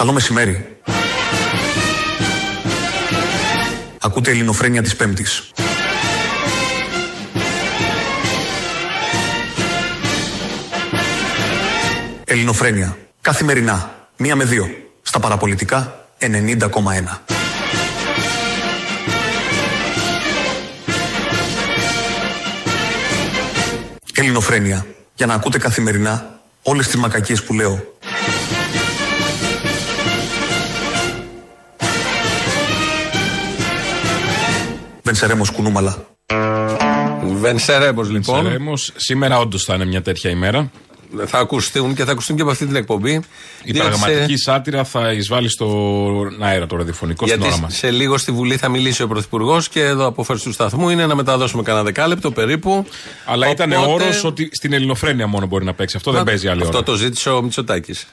Καλό μεσημέρι. Ακούτε ελληνοφρένια της Πέμπτης. Ελληνοφρένια. Καθημερινά. Μία με δύο. Στα παραπολιτικά 90,1. Ελληνοφρένια. Για να ακούτε καθημερινά όλες τις μακακίες που λέω. Βενσερέμος κουνούμαλα. Βενσερέμος λοιπόν. Βενσερέμος. Σήμερα όντως θα είναι μια τέτοια ημέρα. Θα ακουστούν και θα ακουστούν και από αυτή την εκπομπή. Η πραγματική σε... σάτυρα θα εισβάλλει στον αέρα το ραδιοφωνικό Γιατί στην ώρα μας. σε λίγο στη Βουλή θα μιλήσει ο Πρωθυπουργός και εδώ απόφαση του σταθμού είναι να μεταδώσουμε κανένα δεκάλεπτο περίπου. Αλλά Οπότε... ήταν όρος ότι στην ελληνοφρένεια μόνο μπορεί να παίξει. Αυτό δεν παίζει άλλη ώρα. Αυτό το ζήτησε ο Μητσοτάκης.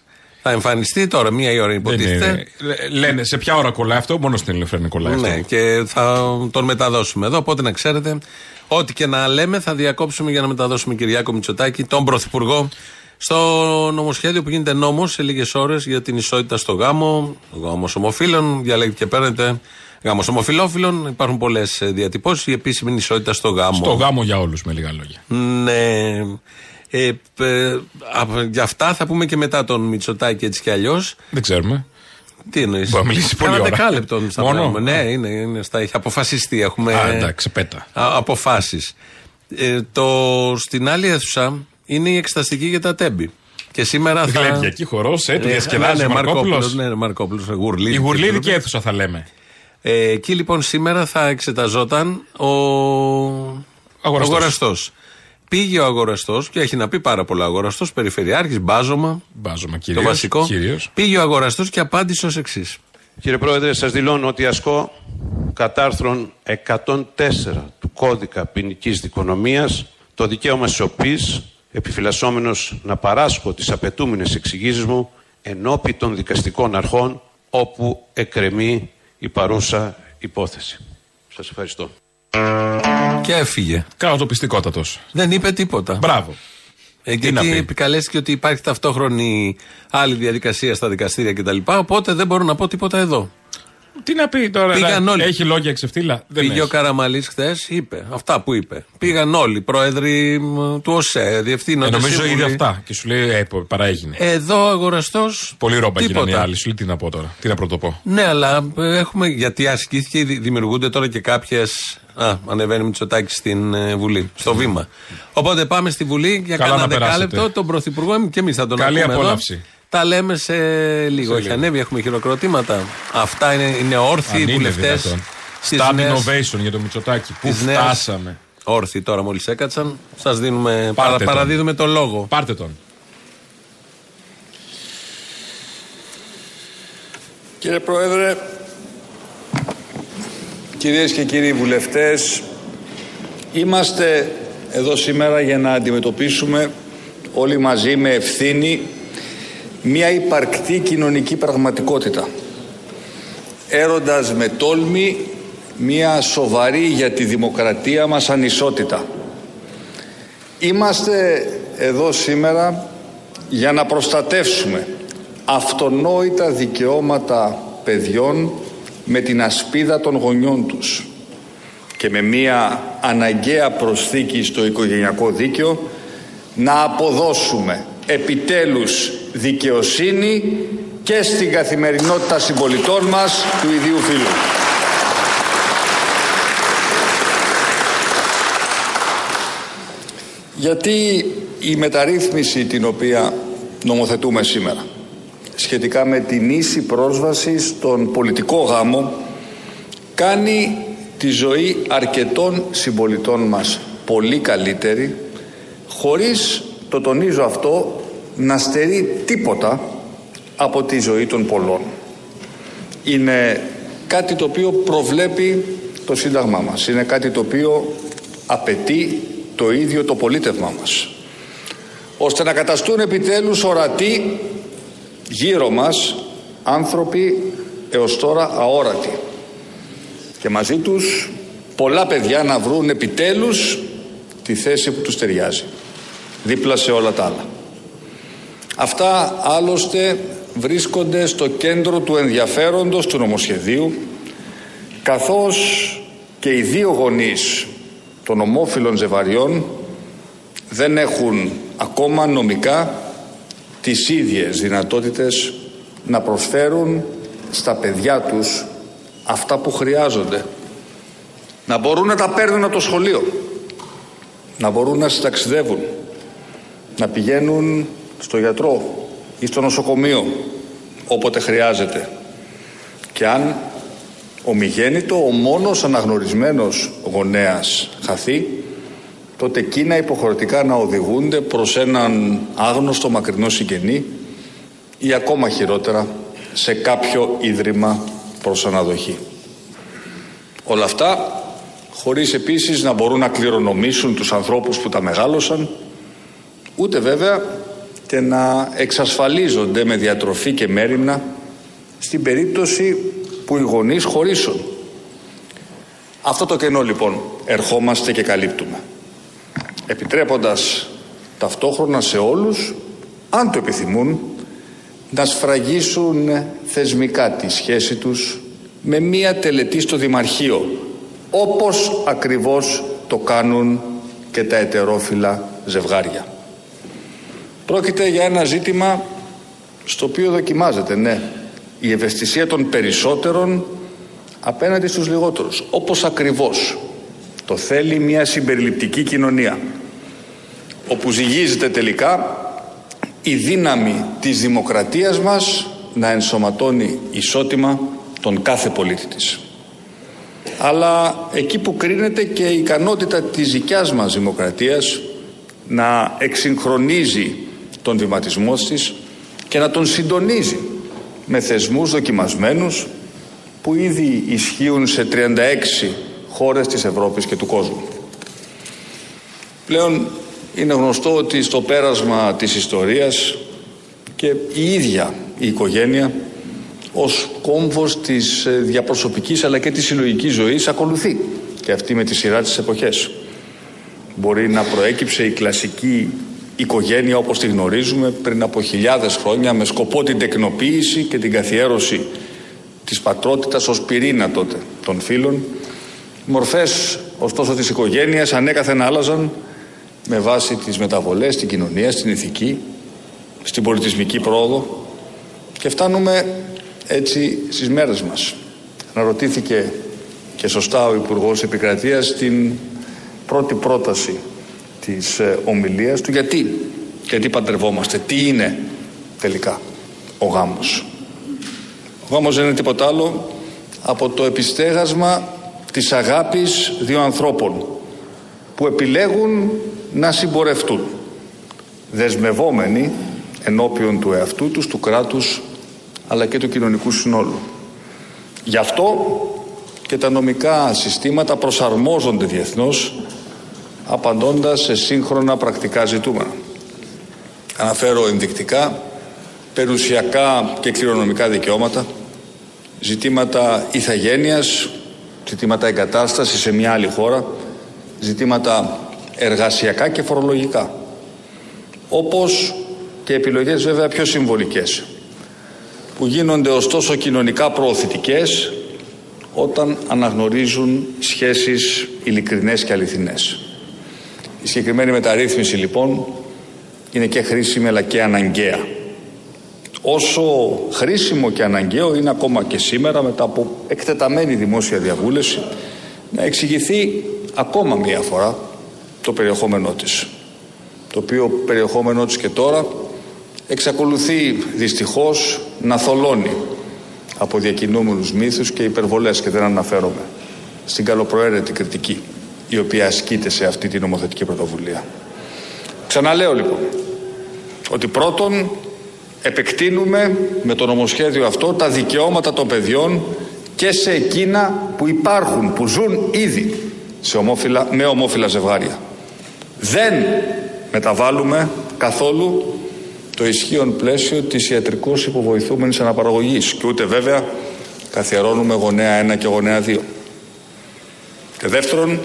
Θα εμφανιστεί τώρα, μία η ώρα υποτίθεται. Λένε σε ποια ώρα κολλάει αυτό, μόνο στην ελληνοφρένεια κολλάει ναι, αυτό. και θα τον μεταδώσουμε εδώ. Οπότε να ξέρετε, ό,τι και να λέμε θα διακόψουμε για να μεταδώσουμε Κυριάκο Μητσοτάκη, τον Πρωθυπουργό, στο νομοσχέδιο που γίνεται νόμος σε λίγες ώρες για την ισότητα στο γάμο, γάμος ομοφύλων, διαλέγει και παίρνετε γάμος ομοφυλόφιλων. Υπάρχουν πολλές διατυπώσεις. Η επίσημη ισότητα στο γάμο. Στο γάμο για όλους, με λίγα λόγια. Ναι. Ε, ε, για αυτά θα πούμε και μετά τον Μητσοτάκη έτσι κι αλλιώς. Δεν ξέρουμε. Τι εννοείς; Μπορεί να μιλήσει πολύ ώρα. δεκάλεπτο στα Μόνο; Ναι, είναι, είναι στα, έχει αποφασιστεί. Έχουμε Α, εντάξει, πέτα. Αποφάσεις. Ε, το, στην άλλη αίθουσα είναι η εξεταστική για τα τέμπη. Και σήμερα θα. Γλέμπια χορός, ε, του διασκεδάζει ναι, Μαρκόπουλος. Ναι, Μαρκόπουλος. Γουρλίδη. Η γουρλίδικη αίθουσα θα λέμε. Ε, εκεί λοιπόν σήμερα θα εξεταζόταν ο αγοραστός. Πήγε ο αγοραστός και έχει να πει πάρα πολλά. Αγοραστός, περιφερειάρχης, μπάζωμα. Μπάζωμα, κυρίως, Το βασικό. Κυρίως. Πήγε ο αγοραστός και απάντησε ως εξής. Κύριε Πρόεδρε, σας δηλώνω ότι ασκώ κατά άρθρον 104 του κώδικα ποινικής δικονομίας το δικαίωμα σιωπής επιφυλασσόμενος να παράσχω τις απαιτούμενες εξηγήσεις μου ενώπι των δικαστικών αρχών όπου εκρεμεί η παρούσα υπόθεση. Σας ευχαριστώ. Και έφυγε. Κατοπιστικότατο. Δεν είπε τίποτα. Μπράβο. Ε, γιατί επικαλέστηκε ότι υπάρχει ταυτόχρονη άλλη διαδικασία στα δικαστήρια κτλ. Οπότε δεν μπορώ να πω τίποτα εδώ. Τι να πει τώρα, Πήγαν όλοι. έχει λόγια ξεφτύλα. Δεν Πήγε έχει. ο Καραμαλής χθες, είπε αυτά που είπε. Πήγαν όλοι, πρόεδροι μ, του ΟΣΕ, Ε, διευθύνοντε. νομίζω ήδη αυτά. Και σου λέει, ε, παρά έγινε. Εδώ ο αγοραστός. Πολύ ρόμπα γίνανε οι τίποτα. άλλοι. Σου λέει τι να πω τώρα. Τι να πρωτοπώ. Ναι, αλλά ε, έχουμε. Γιατί ασκήθηκε, δη- δημιουργούνται τώρα και κάποιε. Α, ανεβαίνει Μητσοτάκης στην ε, Βουλή, στο βήμα. Οπότε πάμε στη Βουλή για Καλά κάνα να περάσετε. δεκάλεπτο. Τον Πρωθυπουργό και εμείς θα τον Καλή ακούμε απόλαυση. Εδώ. Τα λέμε σε λίγο. Έχει λίγο. ανέβει, έχουμε χειροκροτήματα. Αυτά είναι, είναι όρθιοι Αν οι είναι βουλευτές. δυνατόν. Stand innovation για το Μητσοτάκι. Πού της νέας- φτάσαμε. Όρθιοι τώρα μόλις έκατσαν. Σας δίνουμε. Πάρτε παρα- τον. παραδίδουμε το λόγο. Πάρτε τον. Κύριε Πρόεδρε, κυρίες και κύριοι βουλευτές, είμαστε εδώ σήμερα για να αντιμετωπίσουμε όλοι μαζί με ευθύνη μια υπαρκτή κοινωνική πραγματικότητα. Έροντας με τόλμη μια σοβαρή για τη δημοκρατία μας ανισότητα. Είμαστε εδώ σήμερα για να προστατεύσουμε αυτονόητα δικαιώματα παιδιών με την ασπίδα των γονιών τους και με μία αναγκαία προσθήκη στο οικογενειακό δίκαιο να αποδώσουμε επιτέλους δικαιοσύνη και στην καθημερινότητα συμπολιτών μας του ιδίου φύλου. Γιατί η μεταρρύθμιση την οποία νομοθετούμε σήμερα σχετικά με την ίση πρόσβαση στον πολιτικό γάμο κάνει τη ζωή αρκετών συμπολιτών μας πολύ καλύτερη χωρίς, το τονίζω αυτό, να στερεί τίποτα από τη ζωή των πολλών. Είναι κάτι το οποίο προβλέπει το Σύνταγμά μας. Είναι κάτι το οποίο απαιτεί το ίδιο το πολίτευμά μας. Ώστε να καταστούν επιτέλους ορατοί γύρω μας άνθρωποι έως τώρα αόρατοι και μαζί τους πολλά παιδιά να βρουν επιτέλους τη θέση που τους ταιριάζει δίπλα σε όλα τα άλλα. Αυτά άλλωστε βρίσκονται στο κέντρο του ενδιαφέροντος του νομοσχεδίου καθώς και οι δύο γονείς των ομόφυλων ζευαριών δεν έχουν ακόμα νομικά τις ίδιες δυνατότητες να προσφέρουν στα παιδιά τους αυτά που χρειάζονται. Να μπορούν να τα παίρνουν από το σχολείο, να μπορούν να συνταξιδεύουν, να πηγαίνουν στο γιατρό ή στο νοσοκομείο όποτε χρειάζεται. Και αν ο μηγέννητο, ο μόνος αναγνωρισμένος γονέας χαθεί, τότε εκείνα υποχρεωτικά να οδηγούνται προς έναν άγνωστο μακρινό συγγενή ή ακόμα χειρότερα σε κάποιο ίδρυμα προς αναδοχή. Όλα αυτά χωρίς επίσης να μπορούν να κληρονομήσουν τους ανθρώπους που τα μεγάλωσαν ούτε βέβαια και να εξασφαλίζονται με διατροφή και μέρημνα στην περίπτωση που οι γονείς χωρίσουν. Αυτό το κενό λοιπόν ερχόμαστε και καλύπτουμε επιτρέποντας ταυτόχρονα σε όλους αν το επιθυμούν να σφραγίσουν θεσμικά τη σχέση τους με μία τελετή στο Δημαρχείο όπως ακριβώς το κάνουν και τα ετερόφιλα ζευγάρια. Πρόκειται για ένα ζήτημα στο οποίο δοκιμάζεται, ναι, η ευαισθησία των περισσότερων απέναντι στους λιγότερους. Όπως ακριβώς το θέλει μια συμπεριληπτική κοινωνία όπου ζυγίζεται τελικά η δύναμη της δημοκρατίας μας να ενσωματώνει ισότιμα τον κάθε πολίτη της. Αλλά εκεί που κρίνεται και η ικανότητα της δικιάς μας δημοκρατίας να εξυγχρονίζει τον βηματισμό της και να τον συντονίζει με θεσμούς δοκιμασμένους που ήδη ισχύουν σε 36 χώρες της Ευρώπης και του κόσμου. Πλέον είναι γνωστό ότι στο πέρασμα της ιστορίας και η ίδια η οικογένεια ως κόμβος της ε, διαπροσωπικής αλλά και της συλλογικής ζωής ακολουθεί και αυτή με τη σειρά της εποχές. Μπορεί να προέκυψε η κλασική οικογένεια όπως τη γνωρίζουμε πριν από χιλιάδες χρόνια με σκοπό την τεκνοποίηση και την καθιέρωση της πατρότητας ως πυρήνα τότε των φίλων. Μορφές ωστόσο της οικογένειας ανέκαθεν άλλαζαν με βάση τις μεταβολές στην κοινωνία, στην ηθική, στην πολιτισμική πρόοδο και φτάνουμε έτσι στις μέρες μας. Αναρωτήθηκε και σωστά ο Υπουργός Επικρατείας την πρώτη πρόταση της ε, ομιλίας του γιατί, γιατί παντρευόμαστε, τι είναι τελικά ο γάμος. Ο γάμος δεν είναι τίποτα άλλο από το επιστέγασμα της αγάπης δύο ανθρώπων που επιλέγουν να συμπορευτούν δεσμευόμενοι ενώπιον του εαυτού τους, του κράτους αλλά και του κοινωνικού συνόλου. Γι' αυτό και τα νομικά συστήματα προσαρμόζονται διεθνώς απαντώντας σε σύγχρονα πρακτικά ζητούμενα. Αναφέρω ενδεικτικά περιουσιακά και κληρονομικά δικαιώματα, ζητήματα ηθαγένειας, ζητήματα εγκατάστασης σε μια άλλη χώρα, ζητήματα εργασιακά και φορολογικά. Όπως και επιλογές βέβαια πιο συμβολικές, που γίνονται ωστόσο κοινωνικά προωθητικές όταν αναγνωρίζουν σχέσεις ειλικρινές και αληθινές. Η συγκεκριμένη μεταρρύθμιση λοιπόν είναι και χρήσιμη αλλά και αναγκαία. Όσο χρήσιμο και αναγκαίο είναι ακόμα και σήμερα μετά από εκτεταμένη δημόσια διαβούλευση να εξηγηθεί ακόμα μία φορά το περιεχόμενό της. Το οποίο περιεχόμενό της και τώρα εξακολουθεί δυστυχώς να θολώνει από διακινούμενους μύθους και υπερβολές και δεν αναφέρομαι στην καλοπροαίρετη κριτική η οποία ασκείται σε αυτή την νομοθετική πρωτοβουλία. Ξαναλέω λοιπόν ότι πρώτον επεκτείνουμε με το νομοσχέδιο αυτό τα δικαιώματα των παιδιών και σε εκείνα που υπάρχουν, που ζουν ήδη σε ομόφυλα, με ομόφυλα ζευγάρια. Δεν μεταβάλλουμε καθόλου το ισχύον πλαίσιο της ιατρικώς υποβοηθούμενης αναπαραγωγής και ούτε βέβαια καθιερώνουμε γονέα 1 και γονέα 2. Και δεύτερον,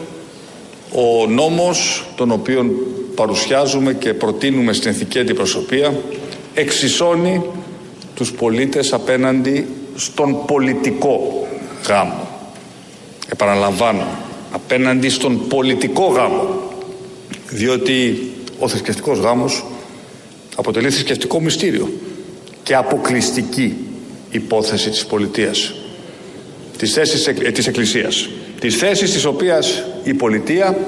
ο νόμος τον οποίο παρουσιάζουμε και προτείνουμε στην ηθική αντιπροσωπεία εξισώνει τους πολίτες απέναντι στον πολιτικό γάμο. Επαναλαμβάνω, απέναντι στον πολιτικό γάμο. Διότι ο θρησκευτικός γάμος αποτελεί θρησκευτικό μυστήριο και αποκλειστική υπόθεση της πολιτείας, της, θέσης, ε, της Εκκλησίας, της θέσης της οποίας η πολιτεία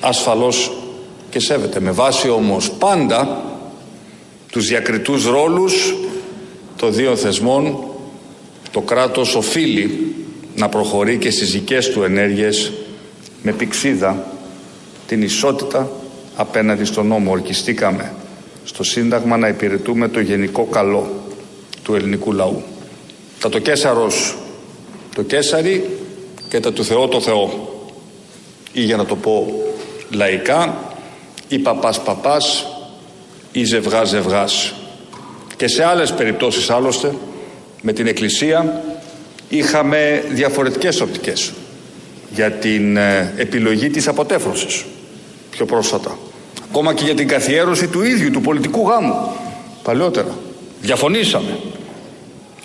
ασφαλώς και σέβεται. Με βάση όμως πάντα τους διακριτούς ρόλους των δύο θεσμών το κράτος οφείλει να προχωρεί και στις δικές του ενέργειες με πηξίδα την ισότητα απέναντι στον νόμο. Ορκιστήκαμε στο Σύνταγμα να υπηρετούμε το γενικό καλό του ελληνικού λαού. Τα το Κέσαρος το Κέσαρι και τα του Θεό το Θεό. Ή για να το πω λαϊκά, ή παπάς παπάς ή ζευγάς ζευγάς. Και σε άλλες περιπτώσεις άλλωστε με την Εκκλησία είχαμε διαφορετικές οπτικές για την ε, επιλογή της αποτέφρωσης πιο πρόσφατα. Ακόμα και για την καθιέρωση του ίδιου του πολιτικού γάμου παλαιότερα. Διαφωνήσαμε.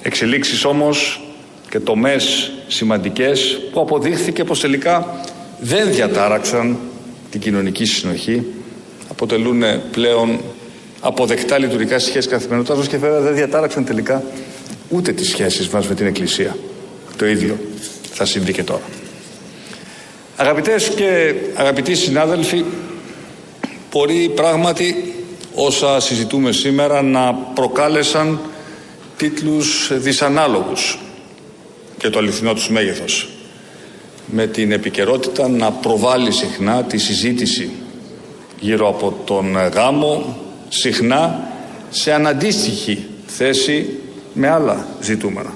Εξελίξεις όμως και τομές σημαντικές που αποδείχθηκε πως τελικά δεν διατάραξαν την κοινωνική συνοχή αποτελούν πλέον αποδεκτά λειτουργικά σχέσεις καθημερινότητας και βέβαια δεν διατάραξαν τελικά ούτε τις σχέσεις μας με την Εκκλησία. Το ίδιο θα συμβεί και τώρα. Αγαπητές και αγαπητοί συνάδελφοι, μπορεί πράγματι όσα συζητούμε σήμερα να προκάλεσαν τίτλους δυσανάλογους και το αληθινό τους μέγεθος με την επικαιρότητα να προβάλλει συχνά τη συζήτηση γύρω από τον γάμο συχνά σε αναντίστοιχη θέση με άλλα ζητούμενα.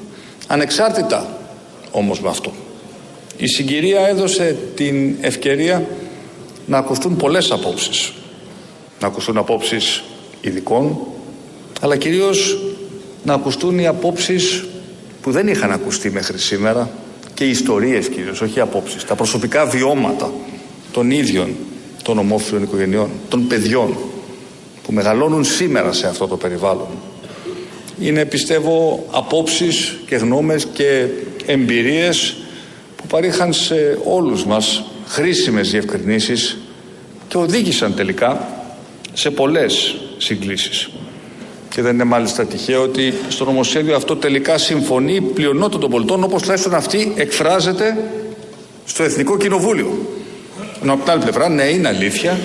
Ανεξάρτητα όμως με αυτό. Η συγκυρία έδωσε την ευκαιρία να ακουστούν πολλές απόψεις. Να ακουστούν απόψεις ειδικών, αλλά κυρίως να ακουστούν οι απόψεις που δεν είχαν ακουστεί μέχρι σήμερα και οι ιστορίες κυρίως, όχι οι απόψεις, τα προσωπικά βιώματα των ίδιων των ομόφυλων οικογενειών, των παιδιών που μεγαλώνουν σήμερα σε αυτό το περιβάλλον. Είναι πιστεύω απόψεις και γνώμες και εμπειρίες που παρήχαν σε όλους μας χρήσιμες διευκρινήσεις και οδήγησαν τελικά σε πολλές συγκλήσεις. Και δεν είναι μάλιστα τυχαίο ότι στο νομοσχέδιο αυτό τελικά συμφωνεί η πλειονότητα των πολιτών όπως τουλάχιστον αυτή εκφράζεται στο Εθνικό Κοινοβούλιο. Ενώ από την άλλη πλευρά, ναι, είναι αλήθεια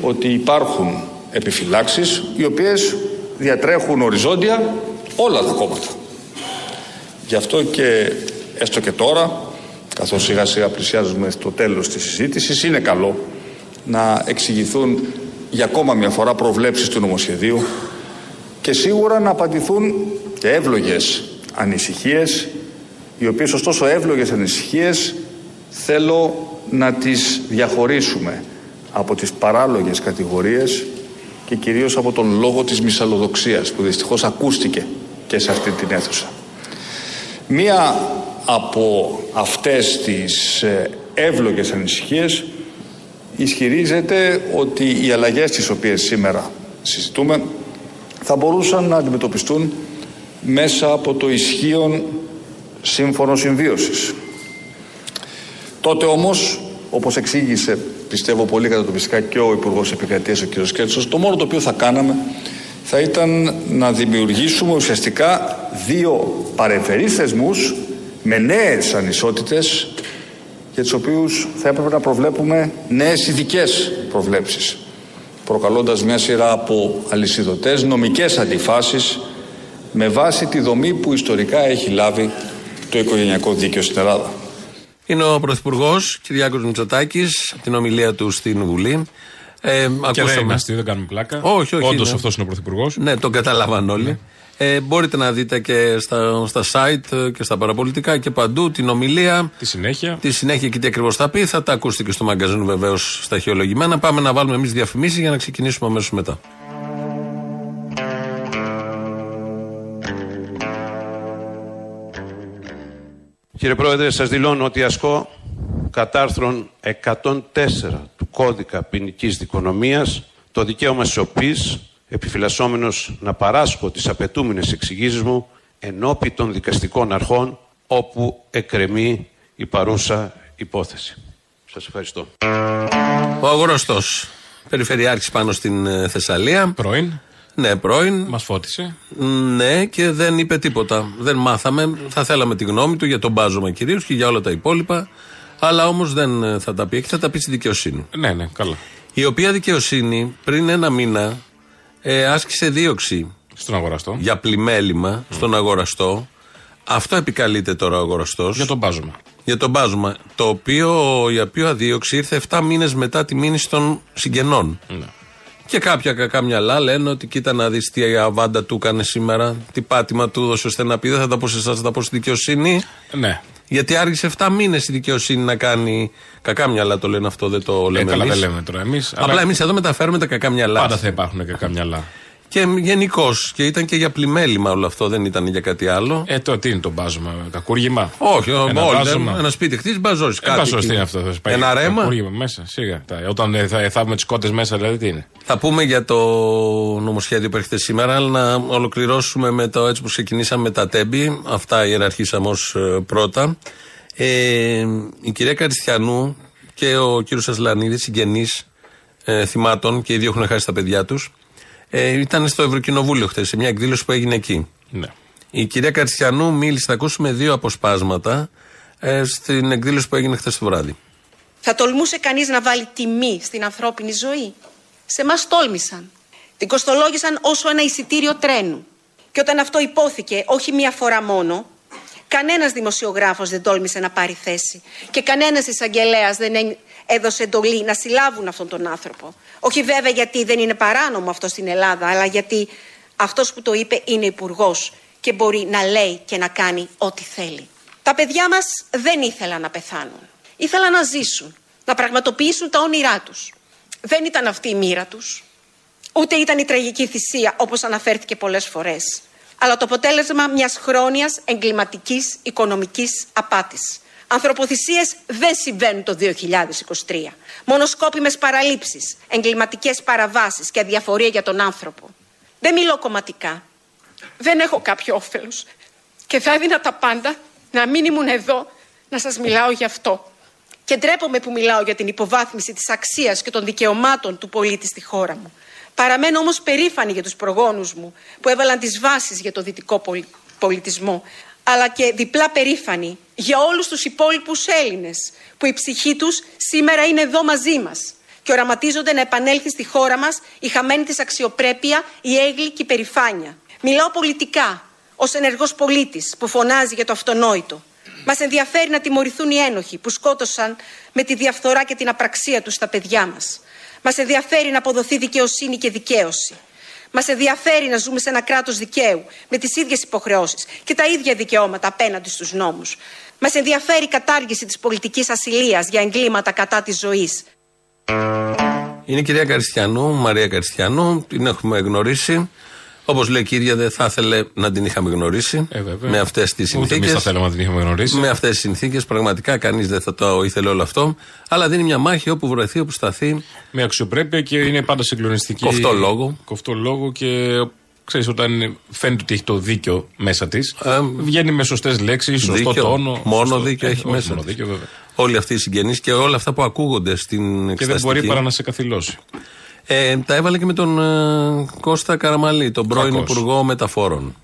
ότι υπάρχουν επιφυλάξεις οι οποίες διατρέχουν οριζόντια όλα τα κόμματα. Γι' αυτό και έστω και τώρα, καθώς σιγά σιγά πλησιάζουμε στο τέλος της συζήτησης, είναι καλό να εξηγηθούν για ακόμα μια φορά προβλέψεις του νομοσχεδίου και σίγουρα να απαντηθούν και εύλογες ανησυχίες οι οποίες ωστόσο εύλογες ανησυχίες θέλω να τις διαχωρίσουμε από τις παράλογες κατηγορίες και κυρίως από τον λόγο της μυσαλλοδοξίας που δυστυχώς ακούστηκε και σε αυτή την αίθουσα. Μία από αυτές τις ε, εύλογες ανησυχίες ισχυρίζεται ότι οι αλλαγές τις οποίες σήμερα συζητούμε θα μπορούσαν να αντιμετωπιστούν μέσα από το ισχύον σύμφωνο συμβίωσης. Τότε όμως, όπως εξήγησε πιστεύω πολύ κατατοπιστικά και ο Υπουργός Επικρατείας ο κ. Σκέτσος, το μόνο το οποίο θα κάναμε θα ήταν να δημιουργήσουμε ουσιαστικά δύο παρεμφερείς θεσμούς με νέες ανισότητες για τους οποίους θα έπρεπε να προβλέπουμε νέες ειδικές προβλέψεις προκαλώντας μια σειρά από αλυσιδωτές νομικές αντιφάσεις με βάση τη δομή που ιστορικά έχει λάβει το οικογενειακό δίκαιο στην Ελλάδα. Είναι ο Πρωθυπουργός Κυριάκος Μητσοτάκης, την ομιλία του στην Βουλή. Ε, και ακούσαμε... δεν είμαστε, δεν κάνουμε πλάκα. Όχι, όχι. Όντως αυτός είναι ο Πρωθυπουργός. Ναι, τον καταλάβαν όλοι. Ναι. Ε, μπορείτε να δείτε και στα, στα site και στα παραπολιτικά και παντού την ομιλία. Τη συνέχεια. Τη συνέχεια και τι ακριβώς θα πει. Θα τα ακούσετε και στο μαγκαζίνο βεβαίως στα χειολογημένα. Πάμε να βάλουμε εμείς διαφημίσεις για να ξεκινήσουμε αμέσως μετά. Κύριε Πρόεδρε, σας δηλώνω ότι ασκώ κατά άρθρον 104 του κώδικα ποινικής δικονομίας το δικαίωμα σιωπής επιφυλασσόμενος να παράσχω τις απαιτούμενες εξηγήσεις μου ενώπι των δικαστικών αρχών όπου εκρεμεί η παρούσα υπόθεση. Σας ευχαριστώ. Ο αγοραστό. Περιφερειάρχη πάνω στην ε, Θεσσαλία. Πρώην. Ναι, πρώην. Μας φώτισε. Ναι, και δεν είπε τίποτα. Δεν μάθαμε. Θα θέλαμε τη γνώμη του για τον Μπάζωμα κυρίω και για όλα τα υπόλοιπα. Αλλά όμως δεν ε, θα τα πει. Και θα τα πει στη δικαιοσύνη. Ναι, ναι, καλά. Η οποία δικαιοσύνη πριν ένα μήνα ε, άσκησε δίωξη Στον αγοραστό. για πλημέλημα στον αγοραστό. Αυτό επικαλείται τώρα ο αγοραστός. Για τον μπάζωμα. Για τον μπάζωμα. Το οποίο, η οποία δίωξη ήρθε 7 μήνες μετά τη μήνυση των συγγενών. Ναι. Και κάποια κακά μυαλά λένε ότι κοίτα να δεις τι αβάντα του έκανε σήμερα, τι πάτημα του έδωσε ώστε να πει. Δεν θα τα πω σε εσάς, θα τα πω στη δικαιοσύνη. Ναι. Γιατί άργησε 7 μήνες η δικαιοσύνη να κάνει. Κακά μυαλά το λένε αυτό, δεν το Ε, λέμε καλά, εμείς. δεν λέμε τώρα εμείς. Απλά εμείς εδώ μεταφέρουμε τα κακά μυαλά. Πάντα θα υπάρχουν κακά μυαλά. Και γενικώς. Και ήταν και για πλημέλημα όλο αυτό, δεν ήταν για κάτι άλλο. Ε, το τι είναι το μπάζωμα, κακούργημα; Όχι, Ένα όλοι. μπάζωμα. Ένα σπίτι χτίζεις, μπαζώσει. Ε, μπάζος τι είναι αυτό, θα σου πάει Ένα ρέμα; κακούργημα μέσα, σίγα. Τα- Όταν ε, θα εθάβουμε τις κότες μέσα, δηλαδή τι είναι; Θα πούμε για το νομοσχέδιο που έρχεται σήμερα, αλλά να ολοκληρώσουμε με το έτσι που ξεκινήσαμε με τα τέμπη. Αυτά ιεραρχήσαμε ως πρώτα. Ε, η κυρία Καριστιανού και ο κύριος Ασλανίδης, συγγενείς ε, θυμάτων και οι δύο έχουν χάσει τα παιδιά τους, ε, ήταν στο Ευρωκοινοβούλιο χθες, σε μια εκδήλωση που έγινε εκεί. Ναι. Η κυρία Καριστιανού μίλησε, θα ακούσουμε δύο αποσπάσματα ε, στην εκδήλωση που έγινε χθες το βράδυ. Θα τολμούσε κανείς να βάλει τιμή στην ανθρώπινη ζωή; Σε μας τόλμησαν. Την κοστολόγησαν όσο ένα εισιτήριο τρένου. Και όταν αυτό υπόθηκε όχι μία φορά μόνο, κανένας δημοσιογράφος δεν τόλμησε να πάρει θέση. Και κανένας εισαγγελέας δεν έ- έδωσε εντολή να συλλάβουν αυτόν τον άνθρωπο. Όχι βέβαια γιατί δεν είναι παράνομο αυτό στην Ελλάδα, αλλά γιατί αυτός που το είπε είναι υπουργός και μπορεί να λέει και να κάνει ό,τι θέλει. Τα παιδιά μας δεν ήθελαν να πεθάνουν. Ήθελαν να ζήσουν, να πραγματοποιήσουν τα όνειρά τους. Δεν ήταν αυτή η μοίρα τους. Ούτε ήταν η τραγική θυσία όπως αναφέρθηκε πολλές φορές. Αλλά το αποτέλεσμα μιας χρόνιας εγκληματικής οικονομικής απάτης. Ανθρωποθυσίες δεν συμβαίνουν το 2023. Μόνο σκόπιμες παραλήψεις, εγκληματικές παραβάσεις και αδιαφορία για τον άνθρωπο. Δεν μιλώ κομματικά. Δεν έχω κάποιο όφελος. Και θα έδινα τα πάντα να μην ήμουν εδώ να σας μιλάω γι' αυτό. Και ντρέπομαι που μιλάω για την υποβάθμιση της αξίας και των δικαιωμάτων του πολίτη στη χώρα μου. Παραμένω όμως περήφανη για τους προγόνους μου που έβαλαν τις βάσεις για το δυτικό πολι- πολιτισμό αλλά και διπλά περήφανη για όλους τους υπόλοιπους Έλληνες που η ψυχή τους σήμερα είναι εδώ μαζί μας και οραματίζονται να επανέλθει στη χώρα μας η χαμένη της αξιοπρέπεια, η έγκλη και η περηφάνεια. Μιλάω πολιτικά, ως ενεργός πολίτης που φωνάζει για το αυτονόητο. Μας ενδιαφέρει να τιμωρηθούν οι ένοχοι που σκότωσαν με τη διαφθορά και την απραξία τους τα παιδιά μας. Μας ενδιαφέρει να αποδοθεί δικαιοσύνη και δικαίωση. Μας ενδιαφέρει να ζούμε σε ένα κράτος δικαίου, με τις ίδιες υποχρεώσεις και τα ίδια δικαιώματα απέναντι στους νόμους. Μας ενδιαφέρει η κατάργηση της πολιτικής ασυλίας για εγκλήματα κατά της ζωής. Είναι η κυρία Καριστιανού, Μαρία Καριστιανού, την έχουμε γνωρίσει. Όπως λέει η κυρία, δεν θα ήθελε να την είχαμε γνωρίσει. Ε, βέβαια. με αυτές τις Ούτε εμείς συνθήκες. θα θέλαμε να την είχαμε γνωρίσει. Με αυτές τις συνθήκες, πραγματικά κανείς δεν θα το ήθελε όλο αυτό. Αλλά δίνει μια μάχη όπου βρεθεί, όπου σταθεί. Με αξιοπρέπεια και είναι πάντα συγκλονιστική. Κοφτό λόγο. Κοφτό λόγο και ξέρεις, όταν φαίνεται ότι έχει το δίκιο μέσα της, Ε, βγαίνει με σωστές λέξεις, σωστό δίκιο. τόνο. Μόνο σωστό- δίκιο ε, έχει όχι μέσα. Μόνο της. δίκιο, βέβαια. Όλοι αυτοί οι συγγενείς και όλα αυτά που ακούγονται στην Και δεν εξεταστική. μπορεί παρά να σε καθυλώσει. Ε, τα έβαλε και με τον ε, Κώστα Καραμαλή, τον πρώην Κακός. Υπουργό Μεταφόρων.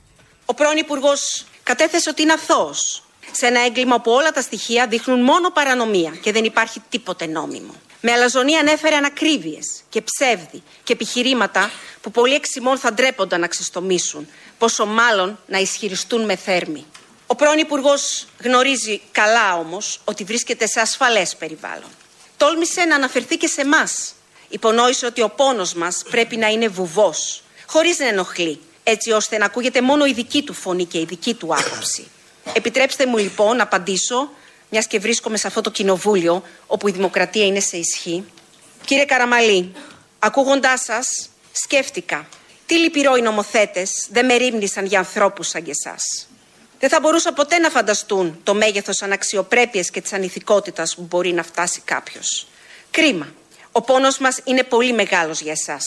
Ο πρώην Υπουργός κατέθεσε ότι είναι αθώος σε ένα έγκλημα που όλα τα στοιχεία δείχνουν μόνο παρανομία και δεν υπάρχει τίποτε νόμιμο. Με αλαζονία ανέφερε ανακρίβειες και ψεύδι και επιχειρήματα που πολλοί εξημών θα ντρέπονταν να ξεστομίσουν, πόσο μάλλον να ισχυριστούν με θέρμη. Ο πρώην Υπουργός γνωρίζει καλά όμως ότι βρίσκεται σε ασφαλές περιβάλλον. Τόλμησε να αναφερθεί και σε εμάς. Υπονόησε ότι ο πόνος μας πρέπει να είναι βουβός, χωρίς να ενοχλεί, έτσι ώστε να ακούγεται μόνο η δική του φωνή και η δική του άποψη. Επιτρέψτε μου λοιπόν να απαντήσω, μιας και βρίσκομαι σε αυτό το κοινοβούλιο όπου η δημοκρατία είναι σε ισχύ. Κύριε Καραμαλή, ακούγοντάς σας, σκέφτηκα τι λυπηρό οι νομοθέτες δεν με ρίμνησαν για ανθρώπους σαν και εσά. Δεν θα μπορούσα ποτέ να φανταστούν το μέγεθος αναξιοπρέπειας και της ανηθικότητας που μπορεί να φτάσει κάποιος. Κρίμα. Ο πόνος μας είναι πολύ μεγάλος για εσάς.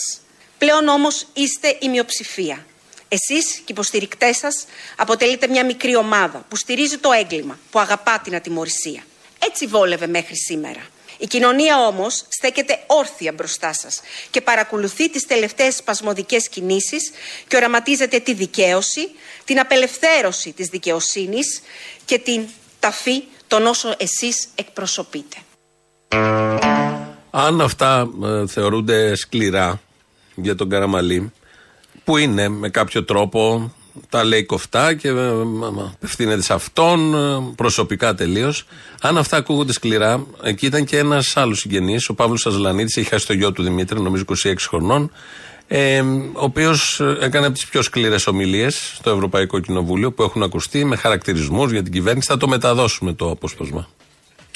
Πλέον όμως είστε η μειοψηφία. Εσείς και οι υποστηρικτές σας αποτελείτε μια μικρή ομάδα που στηρίζει το έγκλημα, που αγαπά την ατιμορρησία. Έτσι βόλευε μέχρι σήμερα. Η κοινωνία όμως στέκεται όρθια μπροστά σας και παρακολουθεί τις τελευταίες σπασμωδικές κινήσεις και οραματίζεται τη δικαίωση, την απελευθέρωση της δικαιοσύνης και την ταφή των όσων εσείς εκπροσωπείτε. Αν αυτά ε, θεωρούνται σκληρά για τον Καραμαλή, που είναι με κάποιο τρόπο, τα λέει κοφτά και ε, απευθύνεται σε αυτόν, ε, προσωπικά τελείως. Αν αυτά ακούγονται σκληρά, εκεί ήταν και ένας άλλος συγγενής, ο Παύλος Αζλανίδη, έχει χάσει το γιο του Δημήτρη, νομίζω 26 χρονών, ε, ο οποίος έκανε από τις πιο σκληρές ομιλίες στο Ευρωπαϊκό Κοινοβούλιο που έχουν ακουστεί με χαρακτηρισμούς για την κυβέρνηση. Θα το μεταδώσουμε το απόσπασμα.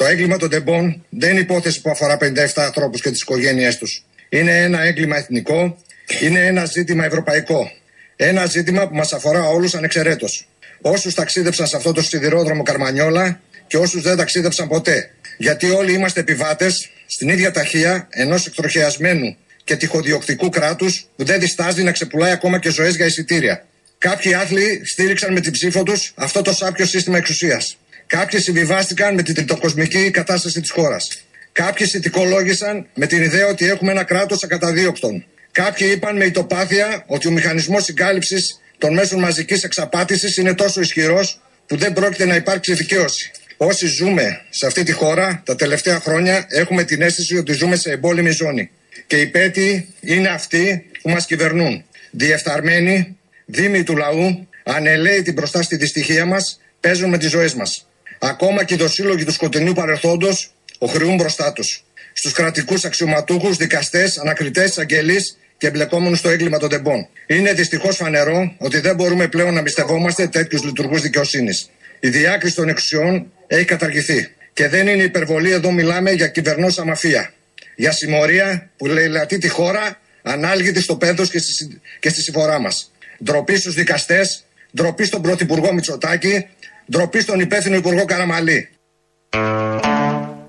Το έγκλημα των τεμπών δεν είναι υπόθεση που αφορά 57 ανθρώπους και τις οικογένειές τους. Είναι ένα έγκλημα εθνικό, είναι ένα ζήτημα ευρωπαϊκό. Ένα ζήτημα που μας αφορά όλους ανεξαιρέτως. Όσους ταξίδεψαν σε αυτό το σιδηρόδρομο Καρμανιόλα και όσους δεν ταξίδεψαν ποτέ. Γιατί όλοι είμαστε επιβάτες στην ίδια ταχεία ενός εκτροχιασμένου και τυχοδιοκτικού κράτους που δεν διστάζει να ξεπουλάει ακόμα και ζωές για εισιτήρια. Κάποιοι άθλοι στήριξαν με την ψήφο τους αυτό το σάπιο σύστημα εξουσίας. Κάποιοι συμβιβάστηκαν με την τριτοκοσμική κατάσταση της χώρας. Κάποιοι συνθηκολόγησαν με την ιδέα ότι έχουμε ένα κράτος ακαταδίωκτων. Κάποιοι είπαν με ητοπάθεια ότι ο μηχανισμός συγκάλυψης των μέσων μαζικής εξαπάτησης είναι τόσο ισχυρός που δεν πρόκειται να υπάρξει δικαίωση. Όσοι ζούμε σε αυτή τη χώρα τα τελευταία χρόνια έχουμε την αίσθηση ότι ζούμε σε εμπόλεμη ζώνη. Και οι πέτοι είναι αυτοί που μας κυβερνούν. Διεφθαρμένοι, δήμοι του λαού, ανελαίητοι μπροστά στη δυστυχία μας, παίζουν με τις ζωές μας. Ακόμα και οι δοσύλλογοι του σκοτεινού παρελθόντος οχρεούν μπροστά τους. Στους κρατικούς αξιωματούχους, δικαστές, ανακριτές, αγγελεί και εμπλεκόμενους στο έγκλημα των τεμπών. Είναι δυστυχώς φανερό ότι δεν μπορούμε πλέον να μυστευόμαστε τέτοιους λειτουργούς δικαιοσύνης. Η διάκριση των εξουσιών έχει καταργηθεί. Και δεν είναι υπερβολή, εδώ μιλάμε για κυβερνόσα μαφία. Για συμμορία που λαιλατεί τη χώρα, ανάλγητη στο πένθος και στη, και στη συμφορά μας. Ντροπή στους δικαστές, ντροπή στον Πρωθυπουργό Μητσοτάκη, ντροπή στον υπεύθυνο Υπουργό Καραμαλή.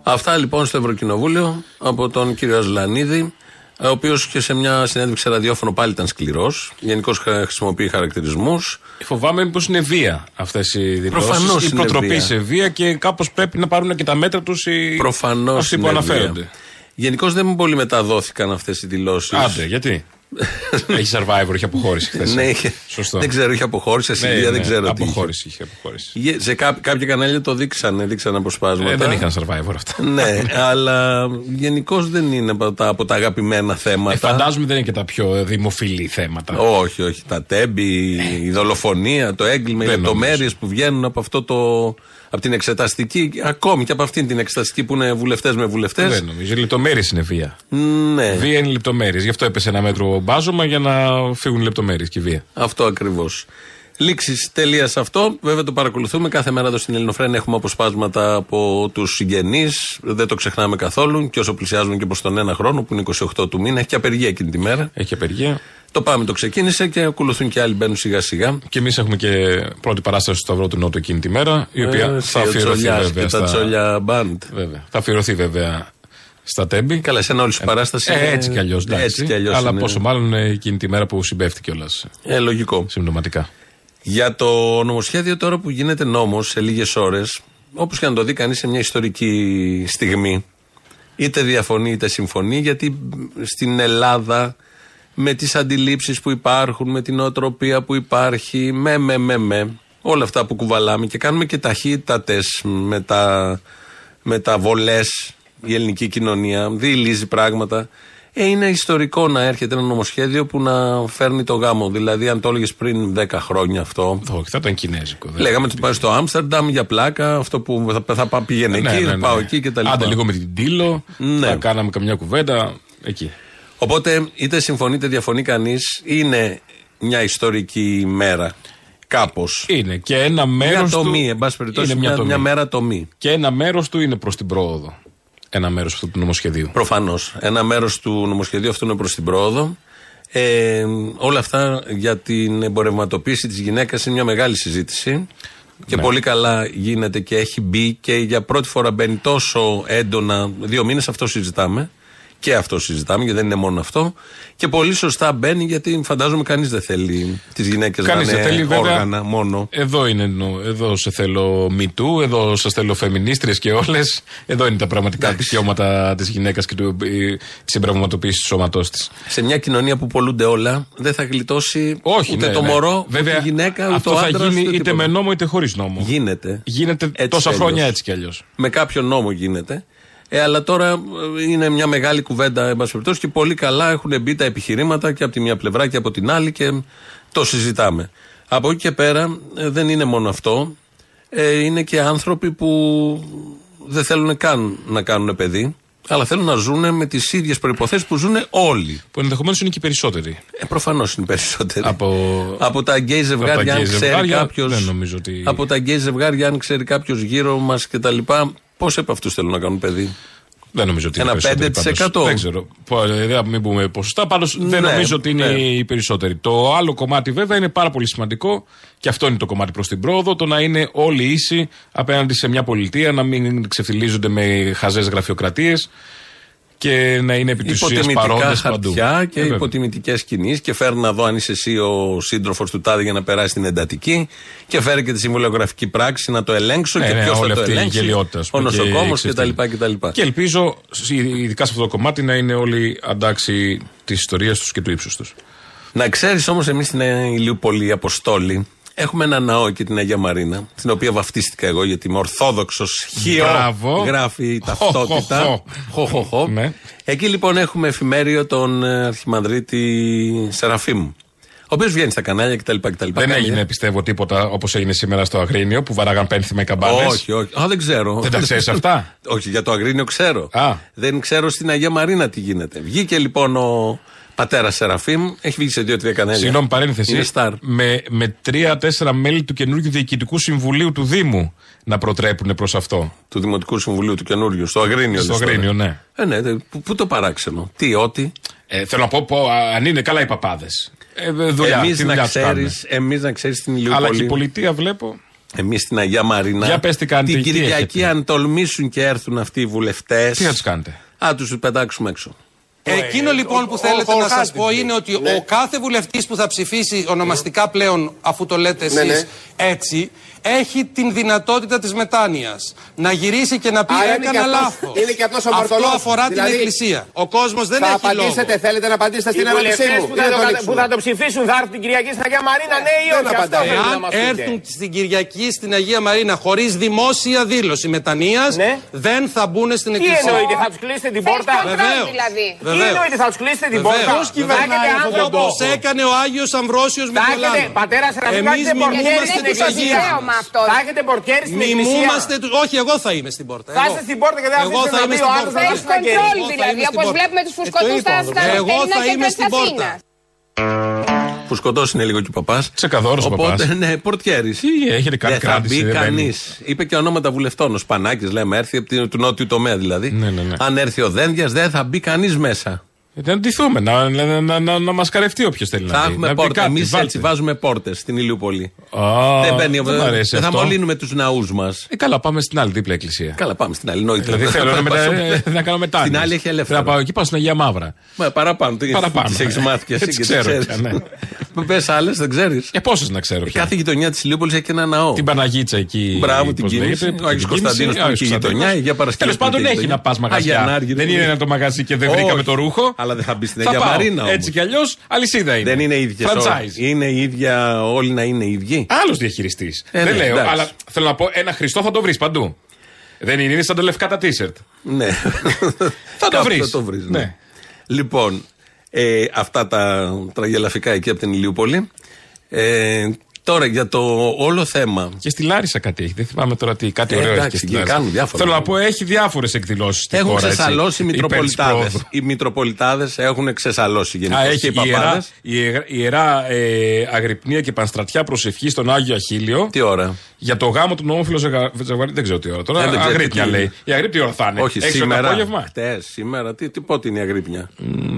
Αυτά λοιπόν στο Ευρωκοινοβούλιο από τον κύριο Αζλανίδη, ο οποίος και σε μια συνέντευξη ραδιόφωνο πάλι ήταν σκληρός. Γενικώς χρησιμοποιεί χαρακτηρισμούς. Φοβάμαι πως είναι βία αυτές οι δηλώσεις. Προφανώς Η προτροπή σε βία και κάπως πρέπει να πάρουν και τα μέτρα τους οι Προφανώς αυτοί που αναφέρονται. Γενικώς δεν πολύ μεταδόθηκαν αυτές οι δηλώσεις. Άντε, γιατί; Έχει survivor, είχε αποχώρηση χθες. ναι, είχε, Σωστό. δεν ξέρω, είχε αποχώρηση. Σε Ναι, Σιλία ναι, δεν ξέρω τι. είχε. Αποχώρηση είχε αποχώρηση. Είχε- Σε κά- κάποια κανάλια το δείξανε, δείξανε αποσπάσματα. Ε, δεν είχαν survivor αυτά. ναι, αλλά γενικώς δεν είναι από τα, από τα αγαπημένα θέματα. Ε, φαντάζομαι δεν είναι και τα πιο δημοφιλή θέματα. Όχι, όχι. Τα τέμπη, η δολοφονία, το έγκλημα, οι Δεν λεπτομέρειες που βγαίνουν από αυτό το. Από την εξεταστική, ακόμη και από αυτήν την εξεταστική που είναι βουλευτές με βουλευτές. Δεν νομίζω. Οι λεπτομέρειες είναι βία. Ναι, Βία είναι λεπτομέρειες. Γι' αυτό έπεσε ένα μέτρο μπάζωμα για να φύγουν οι λεπτομέρειες και η βία. αυτό ακριβώς. Λήξη τελείας σε αυτό. Βέβαια το παρακολουθούμε. Κάθε μέρα εδώ στην Ελληνοφρένια έχουμε αποσπάσματα από τους συγγενείς. Δεν το ξεχνάμε καθόλου. Και όσο πλησιάζουμε και προς τον ένα χρόνο, που είναι 28 του μήνα, έχει και απεργία εκείνη τη μέρα. Έχει απεργία. Το πάμε το ξεκίνησε και ακολουθούν και άλλοι μπαίνουν σιγά σιγά. Και εμείς έχουμε και πρώτη παράσταση στο Σταυρό του Νότου εκείνη τη μέρα, η οποία Ε, θα εσύ, ο αφιερωθεί Τσολιάς βέβαια. Και τα Στα... τσόλια μπαντ. Βέβαια. Θα αφιερωθεί βέβαια στα τέμπη. Καλά, εσένα όλη σου παράσταση. Ε, είναι- έτσι κι αλλιώς. Έτσι κι αλλιώς Αλλά είναι. πόσο μάλλον ε, εκείνη τη μέρα που συμπέφτει κιόλας. Ε, λογικό. Συμπτωματικά. Για το νομοσχέδιο τώρα που γίνεται νόμος σε λίγες ώρες, όπως και να το δει κανείς σε μια ιστορική στιγμή, είτε διαφωνεί είτε συμφωνεί, γιατί στην Ελλάδα με τις αντιλήψεις που υπάρχουν, με την οτροπία που υπάρχει, με, με, με, με, όλα αυτά που κουβαλάμε και κάνουμε και ταχύτατες με τα, με τα βολές, η ελληνική κοινωνία, διηλίζει πράγματα. Ε, είναι ιστορικό να έρχεται ένα νομοσχέδιο που να φέρνει το γάμο. Δηλαδή, αν το έλεγες πριν 10 χρόνια αυτό, Όχι, θα ήταν κινέζικο. δεν- λέγαμε ότι πάει στο Άμστερνταμ για πλάκα, αυτό που θα, θα πάω- πήγαινε Ναι, εκεί, ναι, ναι. πάω εκεί κτλ. Άντε λίγο με την Τίλο. Ναι. Θα κάναμε καμιά κουβέντα εκεί. Οπότε είτε συμφωνεί είτε διαφωνεί κανείς, είναι μια ιστορική μέρα. Κάπως. Είναι και ένα μέρος. Μια του... τομή, εν πάση περιπτώσει, είναι μια, τομή. μια μέρα τομή. Και ένα μέρος του είναι προς την πρόοδο. Ένα μέρος αυτού του νομοσχεδίου. Προφανώς. Ένα μέρος του νομοσχεδίου αυτού είναι προς την πρόοδο. Ε, όλα αυτά για την εμπορευματοποίηση της γυναίκας είναι μια μεγάλη συζήτηση. Και Ναι. πολύ καλά γίνεται και έχει μπει και για πρώτη φορά μπαίνει τόσο έντονα. Δύο μήνες αυτό συζητάμε. Και αυτό συζητάμε, γιατί δεν είναι μόνο αυτό. Και πολύ σωστά μπαίνει, γιατί φαντάζομαι κανείς δεν θέλει τις γυναίκες να Κανείς είναι δεν θέλει, βέβαια. όργανα μόνο. Εδώ είναι, νο- εδώ σε θέλω μητού, εδώ σα θέλω φεμινίστριες και όλες. Εδώ είναι τα πραγματικά δικαιώματα της γυναίκας και της εμπραγματοποίησης του σώματός της. Σε μια κοινωνία που πολλούνται όλα, δεν θα γλιτώσει Όχι, ούτε ναι, το ναι. μωρό, Βέβαια, ούτε η γυναίκα, ούτε αυτό ο θα άντρας, γίνει ούτε είτε τίποτα. με νόμο είτε χωρίς νόμο. Γίνεται. Γίνεται Έτσι τόσα κι χρόνια αλλιώς. έτσι κι αλλιώς. Με κάποιο νόμο γίνεται. Ε, αλλά τώρα ε, είναι μια μεγάλη κουβέντα, εν πάση περιπτώσει, και πολύ καλά έχουν μπει τα επιχειρήματα και από τη μια πλευρά και από την άλλη και το συζητάμε. Από εκεί και πέρα ε, δεν είναι μόνο αυτό. Ε, είναι και άνθρωποι που δεν θέλουν καν να κάνουν παιδί, αλλά θέλουν να ζουν με τις ίδιες προϋποθέσεις που ζουν όλοι. Που ενδεχομένως είναι και οι περισσότεροι. Ε, Προφανώς είναι περισσότεροι. Από- από τα γκέι ζευγάρια, από τα αν γκέι ξέρει ζευγάρια, κάποιο. δεν νομίζω ότι- Από τα γκέι ζευγάρια, αν ξέρει κάποιος γύρω μας κτλ. Πόσοι από αυτούς θέλουν να κάνουν παιδί; Δεν νομίζω ότι Ένα είναι περισσότεροι 5%. πάντως. Δεν ξέρω. Πω, ε, Δεν μην πούμε ποσοστά. Πάντως δεν Ναι, νομίζω ότι είναι ναι. οι περισσότεροι. Το άλλο κομμάτι βέβαια είναι πάρα πολύ σημαντικό και αυτό είναι το κομμάτι προς την πρόοδο. Το να είναι όλοι ίσοι απέναντι σε μια πολιτεία, να μην ξεφυλίζονται με χαζές γραφειοκρατίες και να είναι επί τη ουσία Υποτιμητικά παρόντες παντού. χαρτιά και Ε, βέβαια. υποτιμητικές κινήσεις. Και φέρνει να δω αν είσαι εσύ ο σύντροφος του τάδε για να περάσει την εντατική. Και φέρει και τη συμβολιογραφική πράξη να το ελέγξω Ναι, και ναι, ποιος όλη θα το αυτή η ελέγξει. γελιότητα, ας Ο πούμε, και νοσοκόμος εξευτελή. κτλ. κτλ. Και ελπίζω, ειδικά σε αυτό το κομμάτι, να είναι όλοι αντάξει τη ιστορία τους και του ύψους τους. Να ξέρεις όμως, εμείς στην Ηλιούπολη Αποστόλη έχουμε ένα ναό και την Αγία Μαρίνα, την οποία βαφτίστηκα εγώ γιατί είμαι Ορθόδοξος χιό. Μπράβο. Γράφει η Χω, ταυτότητα. χω, Χω, χω, χω. Ναι. Εκεί λοιπόν έχουμε εφημέριο τον ε, Αρχιμανδρίτη Σεραφείμ. Ο οποίος βγαίνει στα κανάλια κτλ. κτλ. Δεν Κάνει- έγινε, πιστεύω, τίποτα όπως έγινε σήμερα στο Αγρίνιο που βαράγαν πένθυμα οι καμπάνες. Όχι, όχι. Α, δεν ξέρω. Δεν τα ξέρεις αυτά; όχι, για το Αγρίνιο ξέρω. Α. Δεν ξέρω στην Αγία Μαρίνα τι γίνεται. Βγήκε λοιπόν ο πατέρα Σεραφείμ, έχει βγει σε δύο-τρία κανάλια. Συγγνώμη, παρένθεση. Είναι στάρ. Με, με τρία-τέσσερα μέλη του καινούργιου διοικητικού συμβουλίου του Δήμου να προτρέπουν προς αυτό. Του Δημοτικού Συμβουλίου του καινούριου, στο Αγρίνιο. Στο λες τώρα. Αγρίνιο, ναι. Ε, ναι, δε- πού, πού το παράξενο. Τι, ότι. Ε, θέλω να πω, πω α, αν είναι καλά οι παπάδες. Ε, δουλειά, Εμείς τη να δουλειά τους κάνουν. ξέρεις, εμείς να ξέρεις στην Αλλά και η Ηλιούπολη. πολιτεία βλέπω. Εμείς στην Αγία Μαρίνα. Για πες τι κάνετε, Την τι Κυριακή, έχετε; αν τολμήσουν και έρθουν αυτοί οι βουλευτές. Τι θα τους κάνετε; Α, τους πετάξουμε έξω. Εκείνο λοιπόν που θέλετε να σας πω είναι ότι ο κάθε βουλευτής που θα ψηφίσει ονομαστικά πλέον, αφού το λέτε εσείς έτσι, έχει την δυνατότητα της μετάνοιας. Να γυρίσει και να πει Άρα είναι και έκανα αυτός- λάθος. είναι και αυτός ο Αυτό Μαρτωλός. αφορά Δηλαδή, την Εκκλησία. Ο κόσμος δεν θα έχει απαντήσετε, λόγο. θέλετε να απαντήσετε στην Οι ερώτησή βουλευτές μου. που ή θα, να το, το κατα- λήξουμε. που θα το ψηφίσουν θα έρθουν την Κυριακή στην Αγία Μαρίνα, ναι ή Δεν όχι. Αυτό απαντάει. πρέπει να Εάν μας πείτε. έρθουν στην Κυριακή στην Αγία Μαρίνα χωρίς δημόσια δήλωση μετανοίας, Ναι. δεν θα μπουν στην Τι Εκκλησία. εννοείται, θα τους κλείσετε την πόρτα; Βεβαίως. Δηλαδή. Τι Βεβαίως. εννοείται, θα τους κλείσετε την Βεβαίως. πόρτα; Ποιος κυβερνάει αυτόν τον Όπως τόπο. έκανε ο Άγιος Αμβρόσιος Θα έχετε, Μικολάνο. πατέρα Σεραφείμ, θα Εμείς έχετε πορτιέρι μιμούμαστε στην την το εκκλησία. δικαίωμα αυτός. Θα έχετε πορτιέρι στην εκκλησία. Μιμούμαστε του. Όχι, εγώ θα είμαι στην πόρτα. Θα Εγώ. είστε στην πόρτα και δεν θα Εγώ αφήσετε θα να είμαι μπει στην ο άλλος πόρτα. να Face δώσει τα κέρδη. control Εγώ θα δηλαδή, είμαι στην όπως πόρτα. βλέπουμε τους Ε, φουσκωτούς το στα είπα, στα Εγώ νυχτερινά θα είμαι κέντρα στην της πόρτα. Αθήνας. Που σκοτώσει λίγο και ο παπάς. Ξεκαθαρός ο Οπότε, παπάς. ναι, πορτιέρης. Τι έχετε κάνει Δεν θα κράτηση, μπει δεν κανείς. μπαίνει. Είπε και ονόματα βουλευτών. Ο Σπανάκης, λέμε, έρθει από την- του νότιου τομέα δηλαδή. Ναι, ναι, ναι. Αν έρθει ο Δένδιας, δεν θα μπει κανείς μέσα. Ε, Να ντυθούμε, να, να, να, να, να μας καρευτεί όποιος θέλει Θα να δει. έχουμε Να πει πόρτα. κάτι, Εμείς βάλτε. έτσι βάζουμε πόρτες στην Ηλιούπολη. Α, δεν μπαίνει, δεν μ' αρέσει δεν θα αυτό. μολύνουμε τους ναούς μας. Ε, καλά, πάμε στην άλλη δίπλα εκκλησία. Καλά, πάμε στην άλλη. Νόητα. Δηλαδή θέλω να, μετα... ε, να κάνω μετά. Στην άλλη έχει ελεύθερο. Θα πάω εκεί, πάω στην Αγία Μαύρα. Μα παραπάνω. Τι Παραπάνω, Τις έχεις ε. μάθει και εσύ Έτσι και ξέρω ξέρει. πια, ναι. Πες άλλες, δεν ξέρεις. Ε, πόσες να ξέρω πια. Κάθε γειτονιά της Ηλιούπολης έχει και ένα ναό. Την Παναγίτσα εκεί. Μπράβο, την πώς κίνηση. λέγεται, Ο Άγιος την Κωνσταντίνος κίνηση, που είχε Άγιος γειτονιά, Κωνσταντίνος. η Αγία Παρασκευή Τέλος που πάντων είχε έχει γειτονιά. να πας μαγαζιά. Αγιανάργυρο Δεν που είναι είναι. ένα το μαγαζί και δεν βρήκαμε Όχι. το ρούχο. Αλλά δεν θα μπει στην Θα Αγία πάω. Μαρίνα. όμως. Έτσι κι αλλιώς αλυσίδα είναι. Δεν είναι ίδιες. Franchise. Είναι η ίδια, όλοι να είναι ίδιοι. Άλλος διαχειριστής. Ε, δεν ναι, λέω, εντάξει. αλλά θέλω να πω ένα χριστό θα το βρεις παντού. Δεν είναι, είναι σαν το λευκά τα t-shirt. Ναι. Θα το Κάπου βρεις. Θα το βρεις, ναι. Ναι. Λοιπόν, ε, αυτά τα τραγελαφικά εκεί από την Ηλιούπολη. Ε, τώρα για το όλο θέμα. Και στη Λάρισα κάτι έχει. Δεν θυμάμαι τώρα τι. Κάτι Ε, ωραίο έχει εντάξει, και στη εκεί Λάρισα. κάνουν διάφορα Θέλω να πράγματα. πω, έχει διάφορες εκδηλώσεις στη Έχουν χώρα. έτσι, ξεσαλώσει οι υπέρ της Μητροπολιτάδες. πρόοδου. Οι Μητροπολιτάδες έχουν ξεσαλώσει γενικώ. Α, Και έχει οι ιερά, παπάδες. ιερά, ιερά ε, Αγρυπνία και Πανστρατιά προσευχή στον Άγιο Αχίλιο. Τι ώρα. Για το γάμο του νόμοφιλου ζευγαριού δεν ξέρω τι ώρα. Τώρα Ε, δεν ξέρω αγρύπνια τι- λέει. Η αγρύπνια τι ώρα θα είναι. Όχι, Έξι ώρα το σήμερα. απόγευμα. Χτες, σήμερα. Τι, τι πότε είναι η αγρύπνια;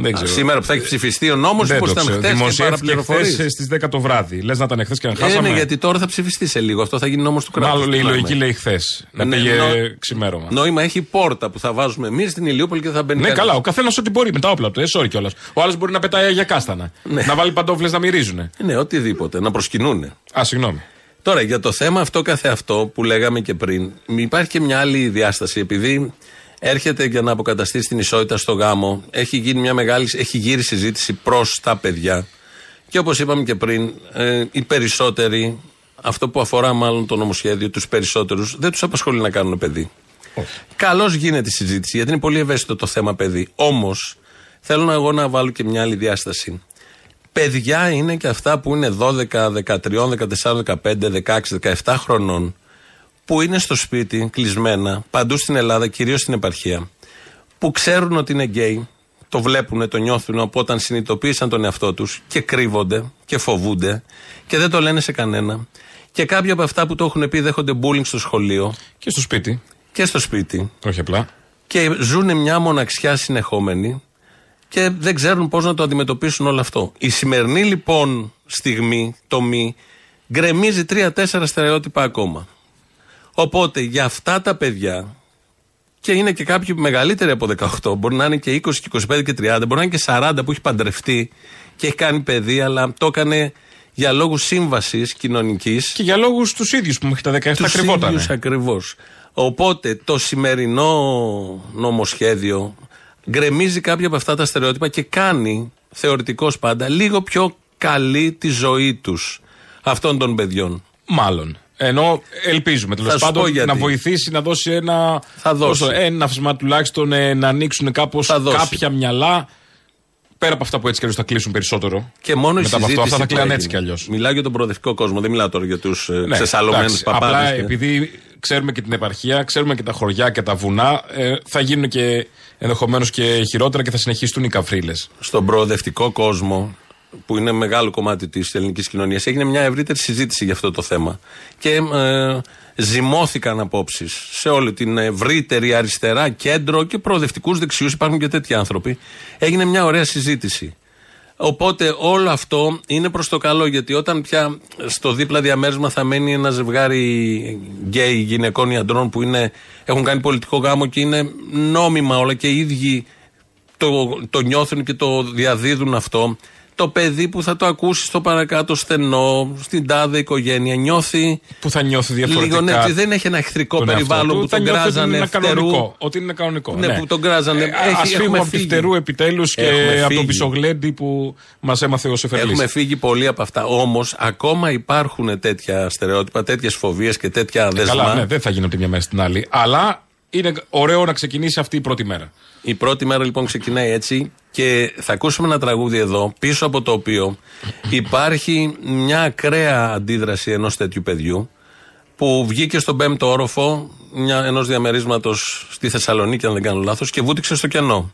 δεν Α, ξέρω. σήμερα που θα έχει ψηφιστεί ο νόμος, Δεν πώ το ήταν ξέρω. χτες και Δημοσιεύτηκε παραπληροφορείς; χθες στις 10 το βράδυ. Λες να ήταν χθες και να Ε, χάσαμε. ναι, γιατί τώρα θα ψηφιστεί σε λίγο. Αυτό θα γίνει νόμος του κράτους. Μάλλον η λογική λέει χθες. Να Ναι, πήγε νο- ξημέρωμα. Νόημα έχει η πόρτα που θα βάζουμε εμείς στην Ηλιούπολη και θα μπαίνει. Ναι, κανείς. καλά, ο καθένας ό,τι μπορεί με τα όπλα του. Ε, sorry κιόλας. Ο άλλος μπορεί να πετάει για κάστανα. Να βάλει παντόφλες να μυρίζουν. Ναι, οτιδήποτε. Να προσκυνούνε. Α, συγγνώμη. Τώρα για το θέμα αυτό καθε αυτό που λέγαμε και πριν, υπάρχει και μια άλλη διάσταση. Επειδή έρχεται για να αποκαταστήσει την ισότητα στο γάμο, έχει γίνει μια μεγάλη, έχει γύρει συζήτηση προς τα παιδιά. Και όπως είπαμε και πριν, ε, οι περισσότεροι, αυτό που αφορά μάλλον το νομοσχέδιο, τους περισσότερους, δεν τους απασχολεί να κάνουν παιδί. Καλώς γίνεται η συζήτηση, γιατί είναι πολύ ευαίσθητο το θέμα παιδί. Όμως, θέλω να εγώ να βάλω και μια άλλη διάσταση. Παιδιά είναι και αυτά που είναι 12, 13, 14, 15, 16, 17 χρονών που είναι στο σπίτι κλεισμένα παντού στην Ελλάδα, κυρίως στην επαρχία που ξέρουν ότι είναι γκέι, το βλέπουν, το νιώθουν από όταν συνειδητοποίησαν τον εαυτό τους και κρύβονται και φοβούνται και δεν το λένε σε κανένα και κάποια από αυτά που το έχουν πει δέχονται bullying στο σχολείο Και στο σπίτι. και στο σπίτι Όχι απλά. και ζουν μια μοναξιά συνεχόμενη και δεν ξέρουν πώς να το αντιμετωπίσουν όλο αυτό. Η σημερινή λοιπόν στιγμή, το μη, γκρεμίζει τρία-τέσσερα στερεότυπα ακόμα. Οπότε για αυτά τα παιδιά, και είναι και κάποιοι μεγαλύτεροι από 18, μπορεί να είναι και 20 και 25 και 30, μπορεί να είναι και 40 που έχει παντρευτεί και έχει κάνει παιδί, αλλά το έκανε για λόγους σύμβασης κοινωνικής Και για λόγους τους ίδιους που μέχρι τα 17 τους κρυβόταν. ίδιους ακριβώς. Οπότε το σημερινό νομοσχέδιο γκρεμίζει κάποια από αυτά τα στερεότυπα και κάνει θεωρητικώς πάντα λίγο πιο καλή τη ζωή τους αυτών των παιδιών. Μάλλον. Ενώ ελπίζουμε τέλος Θα σου πω πάντων γιατί. να βοηθήσει να δώσει ένα. Θα δώσει. πώς το- ένα βήμα τουλάχιστον ε, να ανοίξουν κάπως Θα δώσει. κάποια μυαλά. Πέρα από αυτά που έτσι κι αλλιώς θα κλείσουν περισσότερο. Και μόνο η Μετά από αυτό, συζήτηση αυτά θα που κλείνουν έτσι έγινε. κι αλλιώς. Μιλάω για τον προοδευτικό κόσμο, δεν μιλάω τώρα για τους ε, Ναι, ξεσαλωμένους εντάξει, παπάδες. Απλά και- επειδή ξέρουμε και την επαρχία, ξέρουμε και τα χωριά και τα βουνά, ε, θα γίνουν και ενδεχομένως και χειρότερα και θα συνεχιστούν οι καφρίλες. στον προοδευτικό κόσμο, που είναι μεγάλο κομμάτι της ελληνικής κοινωνίας, έγινε μια ευρύτερη συζήτηση για αυτό το θέμα. Και ε, ζυμώθηκαν απόψεις σε όλη την ευρύτερη αριστερά, κέντρο και προοδευτικούς δεξιούς. Υπάρχουν και τέτοιοι άνθρωποι. Έγινε μια ωραία συζήτηση. Οπότε όλο αυτό είναι προς το καλό γιατί όταν πια στο δίπλα διαμέρισμα θα μένει ένα ζευγάρι γκέι γυναικών ή αντρών που είναι, έχουν κάνει πολιτικό γάμο και είναι νόμιμα όλα και οι ίδιοι το, το νιώθουν και το διαδίδουν αυτό. Το παιδί που θα το ακούσει στο παρακάτω στενό, στην τάδε οικογένεια, νιώθει. Που θα νιώθει διαφορετικά. Λίγο, ναι, ότι δεν έχει ένα εχθρικό τον εαυτό περιβάλλον του, που θα τον νιώθει ότι κράζανε είναι φτερού. κανονικό. Ότι είναι κανονικό. Ναι, που τον κράζανε. Ε, Έχει- ας φύγουμε έχουμε από τη φύγει. φτερού επιτέλους και Έχουμε από το φύγει. πισογλέντι που μας έμαθε ο Σεφερλής. Έχουμε φύγει πολύ από αυτά. Όμως, ακόμα υπάρχουν τέτοια στερεότυπα, τέτοιες φοβίες και τέτοια δεσμά. Καλά, ναι, δεν θα γίνει από τη μια μέρα στην άλλη. Αλλά είναι ωραίο να ξεκινήσει αυτή η πρώτη μέρα. Η πρώτη μέρα λοιπόν ξεκινάει έτσι και θα ακούσουμε ένα τραγούδι εδώ, πίσω από το οποίο υπάρχει μια ακραία αντίδραση ενός τέτοιου παιδιού που βγήκε στον πέμπτο όροφο ενός διαμερίσματος στη Θεσσαλονίκη, αν δεν κάνω λάθος, και βούτυξε στο κενό.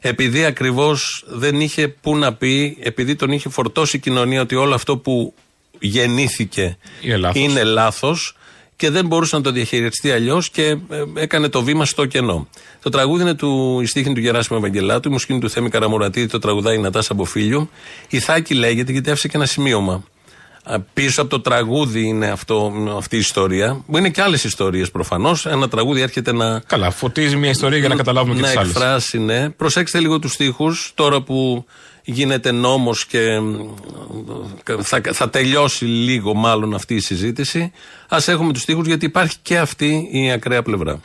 Επειδή ακριβώς δεν είχε που να πει, επειδή τον είχε φορτώσει η κοινωνία ότι όλο αυτό που γεννήθηκε Είναι λάθος. είναι λάθος και δεν μπορούσε να το διαχειριστεί αλλιώς και ε, έκανε το βήμα στο κενό. Το τραγούδι είναι του η στίχνη του Γεράσιμου Ευαγγελάτου, η μουσική είναι του Θέμη Καραμουρατίδη, το τραγουδάει η Νατάσα Μποφίλιου. Η Θάκη λέγεται γιατί άφησε και ένα σημείωμα. Α, Πίσω από το τραγούδι είναι αυτό, αυτή η ιστορία. Που είναι και άλλες ιστορίες προφανώς. Ένα τραγούδι έρχεται να. Καλά, φωτίζει μια ιστορία για να καταλάβουμε και να τι άλλες. εκφράσει, ναι. Προσέξτε λίγο τους στίχους τώρα που γίνεται νόμος και μ, θα, θα τελειώσει λίγο μάλλον αυτή η συζήτηση. Ας έχουμε τους στίχους γιατί υπάρχει και αυτή η ακραία πλευρά.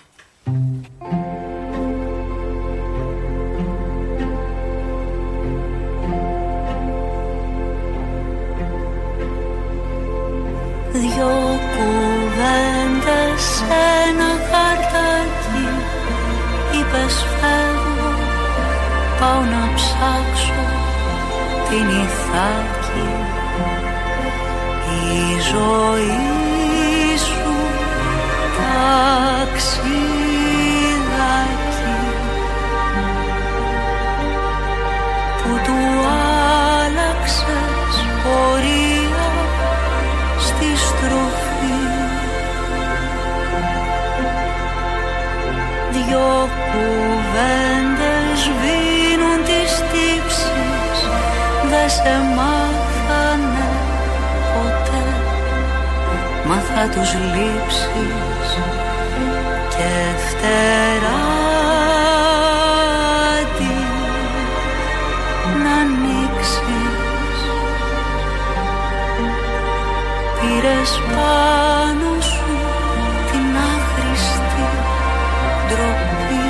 Δυο κουβέντες σε ένα χαρτάκι Είπες φεύγω, πάω να ψάξω την ηθάκη η ζωή σου ταξιδάκι. Που του άλλαξες πορεία στη στροφή δυο κουβέντες βία δεν σε μάθανε ποτέ. Μα θα τους λείψεις και φτερά να ανοίξεις. Πήρες πάνω σου την άχρηστη ντροπή.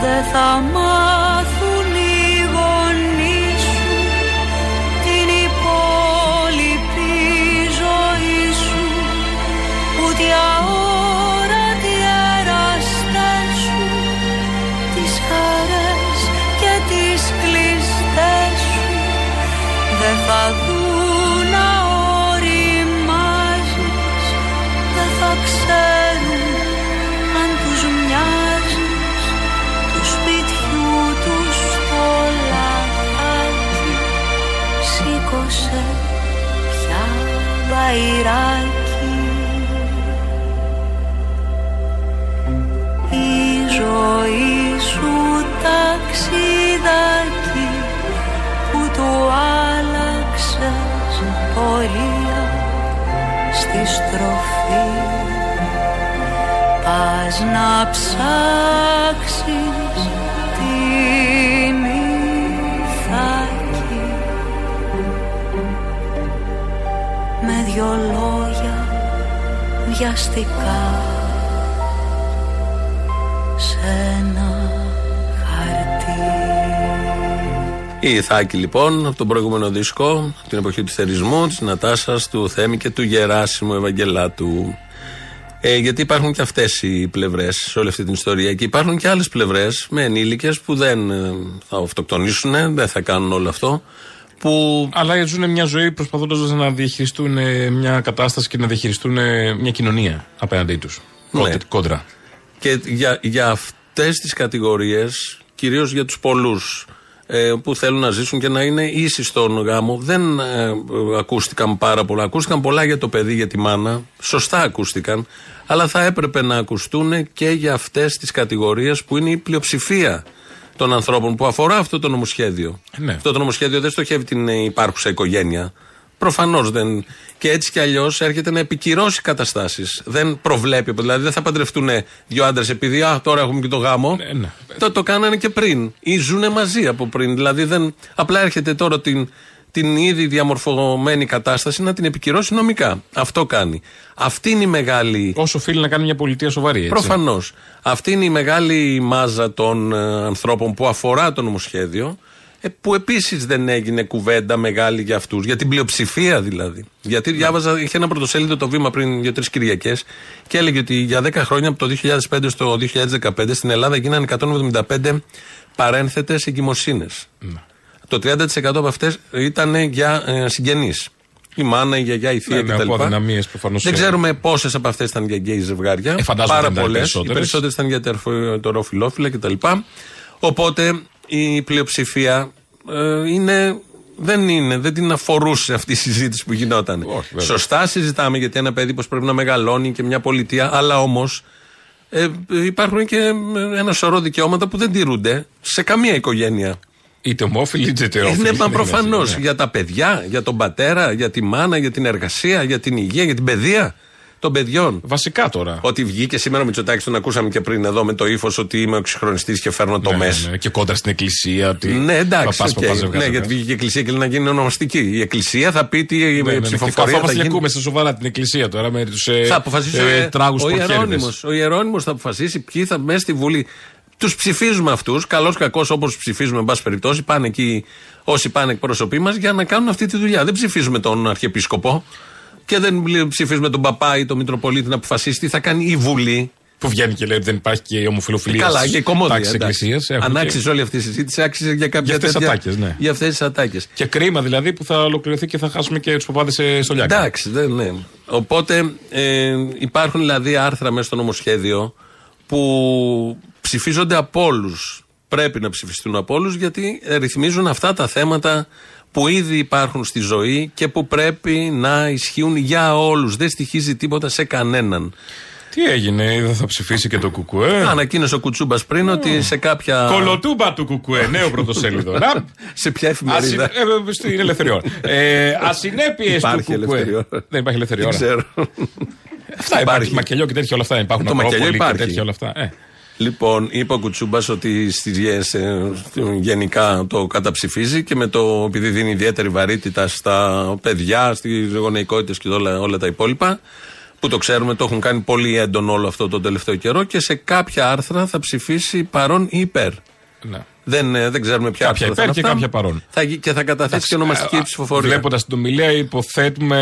Δεν θα μάθουν ψάξεις την Ιθάκη με δυο λόγια βιαστικά σε ένα χαρτί. Η Ιθάκη λοιπόν, από τον προηγούμενο δίσκο, την εποχή του θερισμού, της Νατάσας, του Θέμη και του Γεράσιμου Ευαγγελάτου. Ε, γιατί υπάρχουν και αυτές οι πλευρές σε όλη αυτή την ιστορία. Και υπάρχουν και άλλες πλευρές με ενήλικες που δεν ε, θα αυτοκτονήσουν, δεν θα κάνουν όλο αυτό. Που Αλλά ζουν μια ζωή προσπαθώντας να διαχειριστούν ε, μια κατάσταση και να διαχειριστούν ε, μια κοινωνία απέναντί τους. Ναι. Κόντρα. Και για, για αυτές τις κατηγορίες, κυρίως για τους πολλούς ε, που θέλουν να ζήσουν και να είναι ίσοι στον γάμο, δεν ε, ακούστηκαν πάρα πολλά. Ακούστηκαν πολλά για το παιδί, για τη μάνα. Σωστά ακούστηκαν. Αλλά θα έπρεπε να ακουστούν και για αυτές τις κατηγορίες που είναι η πλειοψηφία των ανθρώπων που αφορά αυτό το νομοσχέδιο. Ναι. Αυτό το νομοσχέδιο δεν στοχεύει την ε, υπάρχουσα οικογένεια. Προφανώς δεν. Και έτσι κι αλλιώς έρχεται να επικυρώσει καταστάσεις. Δεν προβλέπει. Δηλαδή δεν θα παντρευτούν δύο άντρες επειδή α, τώρα έχουμε και το γάμο. Ναι, ναι. Το, το κάνανε και πριν. Ή ζουνε μαζί από πριν. Δηλαδή δεν. Απλά έρχεται τώρα την, την ήδη διαμορφωμένη κατάσταση να την επικυρώσει νομικά. Αυτό κάνει. Αυτή είναι η μεγάλη. Όσο οφείλει να κάνει μια πολιτεία σοβαρή. Έτσι. Προφανώς. Αυτή είναι η μεγάλη μάζα των ε, ανθρώπων που αφορά το νομοσχέδιο. Ε, Που επίσης δεν έγινε κουβέντα μεγάλη για αυτούς, για την πλειοψηφία δηλαδή. Γιατί διάβαζα, είχε ένα πρωτοσέλιδο το βήμα πριν δύο-τρει Κυριακές και έλεγε ότι για 10 χρόνια από το 2005 στο 2015 στην Ελλάδα γίνανε 175 παρένθετες εγκυμοσύνες. Το 30% από αυτές ήταν για ε, συγγενείς. Η μάνα, η γιαγιά, η θεία Ναι, ναι, κτλ. από αδυναμίες προφανώς, Δεν ε, ξέρουμε πόσες από αυτές ήταν για γκέι ζευγάρια. Ε, φαντάζομαι Πάρα δεν ήταν οι πολλές. Οι περισσότερες. περισσότερες ήταν για τερφο- τεροφιλόφιλα κτλ. Οπότε η πλειοψηφία ε, είναι. Δεν είναι, δεν την αφορούσε αυτή η συζήτηση που γινόταν. Όχι, βέβαια. Σωστά συζητάμε γιατί ένα παιδί πως πρέπει να μεγαλώνει και μια πολιτεία, αλλά όμως ε, υπάρχουν και ένα σωρό δικαιώματα που δεν τηρούνται σε καμία οικογένεια. Είτε ομόφυλοι είτε ετερόφιλοι. Είναι μα δεν προφανώς ναι. για τα παιδιά, για τον πατέρα, για τη μάνα, για την εργασία, για την υγεία, για την παιδεία των παιδιών. Βασικά τώρα. Ότι βγήκε σήμερα ο Μητσοτάκης, τον ακούσαμε και πριν εδώ με το ύφος ότι είμαι ο ξεχρονιστή και φέρνω το Ναι, μες. ναι, Και κόντρα στην εκκλησία. Ότι Ναι, εντάξει. παπάς, οκ. παπάς, ζευγάρι, ναι, γιατί ζευγάρι. βγήκε η Εκκλησία και λέει να γίνει ονομαστική. Η Εκκλησία θα πει τι η Ναι, ναι, ναι. Και ψηφοφορία θα καθόμαστε και γίνει. ακούμε στα σοβαρά την εκκλησία τώρα με τους ε, Θα αποφασίσει ο, ε, ε, τράγους ο πορχέριδες. Ιερώνυμος. Ο Ιερώνυμος θα αποφασίσει ποιοι θα μέσα στη Βουλή. Τους ψηφίζουμε αυτούς, καλός κακός όπως ψηφίζουμε, εν πάση περιπτώσει. Πάνε εκεί όσοι πάνε εκπρόσωποι μας για να κάνουν αυτή τη δουλειά. Δεν ψηφίζουμε τον Αρχιεπίσκοπο και δεν ψηφίζουμε τον Παπά ή τον Μητροπολίτη να αποφασίσει τι θα κάνει η Βουλή. Που βγαίνει και λέει ότι δεν υπάρχει και η ομοφιλοφιλία. Καλά, στις και η κομμόδια. τάξεις εντάξει. εκκλησίας. Έχουν Αν και- άξιζε όλη αυτή η συζήτηση, άξιζε για κάποια Για αυτές τις τέτοια- ατάκες, ναι. Για αυτές τις ατάκες. Και κρίμα δηλαδή που θα ολοκληρωθεί και θα χάσουμε και τους παπάδες στο Λιάκο. Εντάξει, δεν ναι. Οπότε ε, υπάρχουν δηλαδή άρθρα μέσα στο νομοσχέδιο που ψηφίζονται από όλους. Πρέπει να ψηφιστούν από όλους γιατί ρυθμίζουν αυτά τα θέματα που ήδη υπάρχουν στη ζωή και που πρέπει να ισχύουν για όλους. Δεν στοιχίζει τίποτα σε κανέναν. Τι έγινε, δεν θα ψηφίσει και το κουκουέ; Ανακοίνωσε ο Κουτσούμπας πριν ότι σε κάποια. Κολοτούμπα του κουκουέ, νέο πρωτοσέλιδο. Ραπ. σε ποια εφημερίδα; Ασυ- ε, Στην ελευθερία. Ε, Ασυνέπειες του Υπάρχει κουκουέ. ελευθερία. Δεν υπάρχει ελευθερία. Δεν ξέρω. Αυτά υπάρχει. Μακελιό και τέτοια όλα αυτά. Υπάρχουν Το μακελιό Ακρόπολη και υπάρχει. τέτοια όλα αυτά. Ε. Λοιπόν, είπε ο Κουτσούμπας ότι στις ΓΕΣ, ε, γενικά το καταψηφίζει και με το επειδή δίνει ιδιαίτερη βαρύτητα στα παιδιά, στις γονεϊκότητες και όλα, όλα τα υπόλοιπα. Που το ξέρουμε, το έχουν κάνει πολύ έντονο όλο αυτό τον τελευταίο καιρό και σε κάποια άρθρα θα ψηφίσει παρόν ή υπέρ. Ναι. Δεν, ε, δεν ξέρουμε ποια Κάποια άρθρα θα υπέρ είναι και αυτά. κάποια παρόν. Θα, γι- και θα καταθέσει και ονομαστική Α, ψηφοφορία. Βλέποντας την ομιλία, υποθέτουμε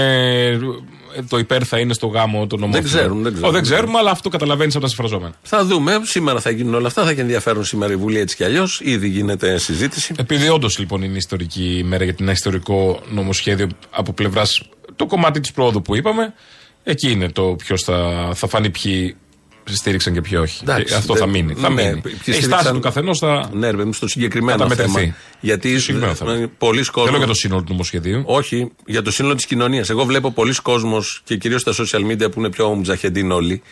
ε, το υπέρ θα είναι στο γάμο των ομόφυλων. ξέρουν, δεν ξέρουν. Ω, δεν ξέρουμε, αλλά αυτό καταλαβαίνεις από τα συμφραζόμενα. Θα δούμε. Σήμερα θα γίνουν όλα αυτά. Θα έχει ενδιαφέρον σήμερα η Βουλή έτσι κι αλλιώς. Ήδη γίνεται συζήτηση. Επειδή όντως λοιπόν είναι ιστορική ημέρα για ένα ιστορικό νομοσχέδιο από πλευράς το κομμάτι της πρόοδου που είπαμε, εκεί είναι το ποιος θα, θα φανεί ποιοι στήριξαν και ποιοι όχι. Εντάξει, Και αυτό δεν- θα μείνει. Θα ναι, μείνει. ποιοι Η στάση στήριξαν- του καθενό θα. Ναι, ρε, παιδί μου, στο συγκεκριμένο Θα τα μετρηθεί. θέμα. Γιατί Στο συγκεκριμένο θέμα. ε, πολλοί Δεν κόσμος... λέω για το σύνολο του νομοσχεδίου. Όχι, για το σύνολο της κοινωνίας. Εγώ βλέπω πολλοί κόσμος και κυρίως στα social media που είναι πιο μουτζαχεντίν όλοι,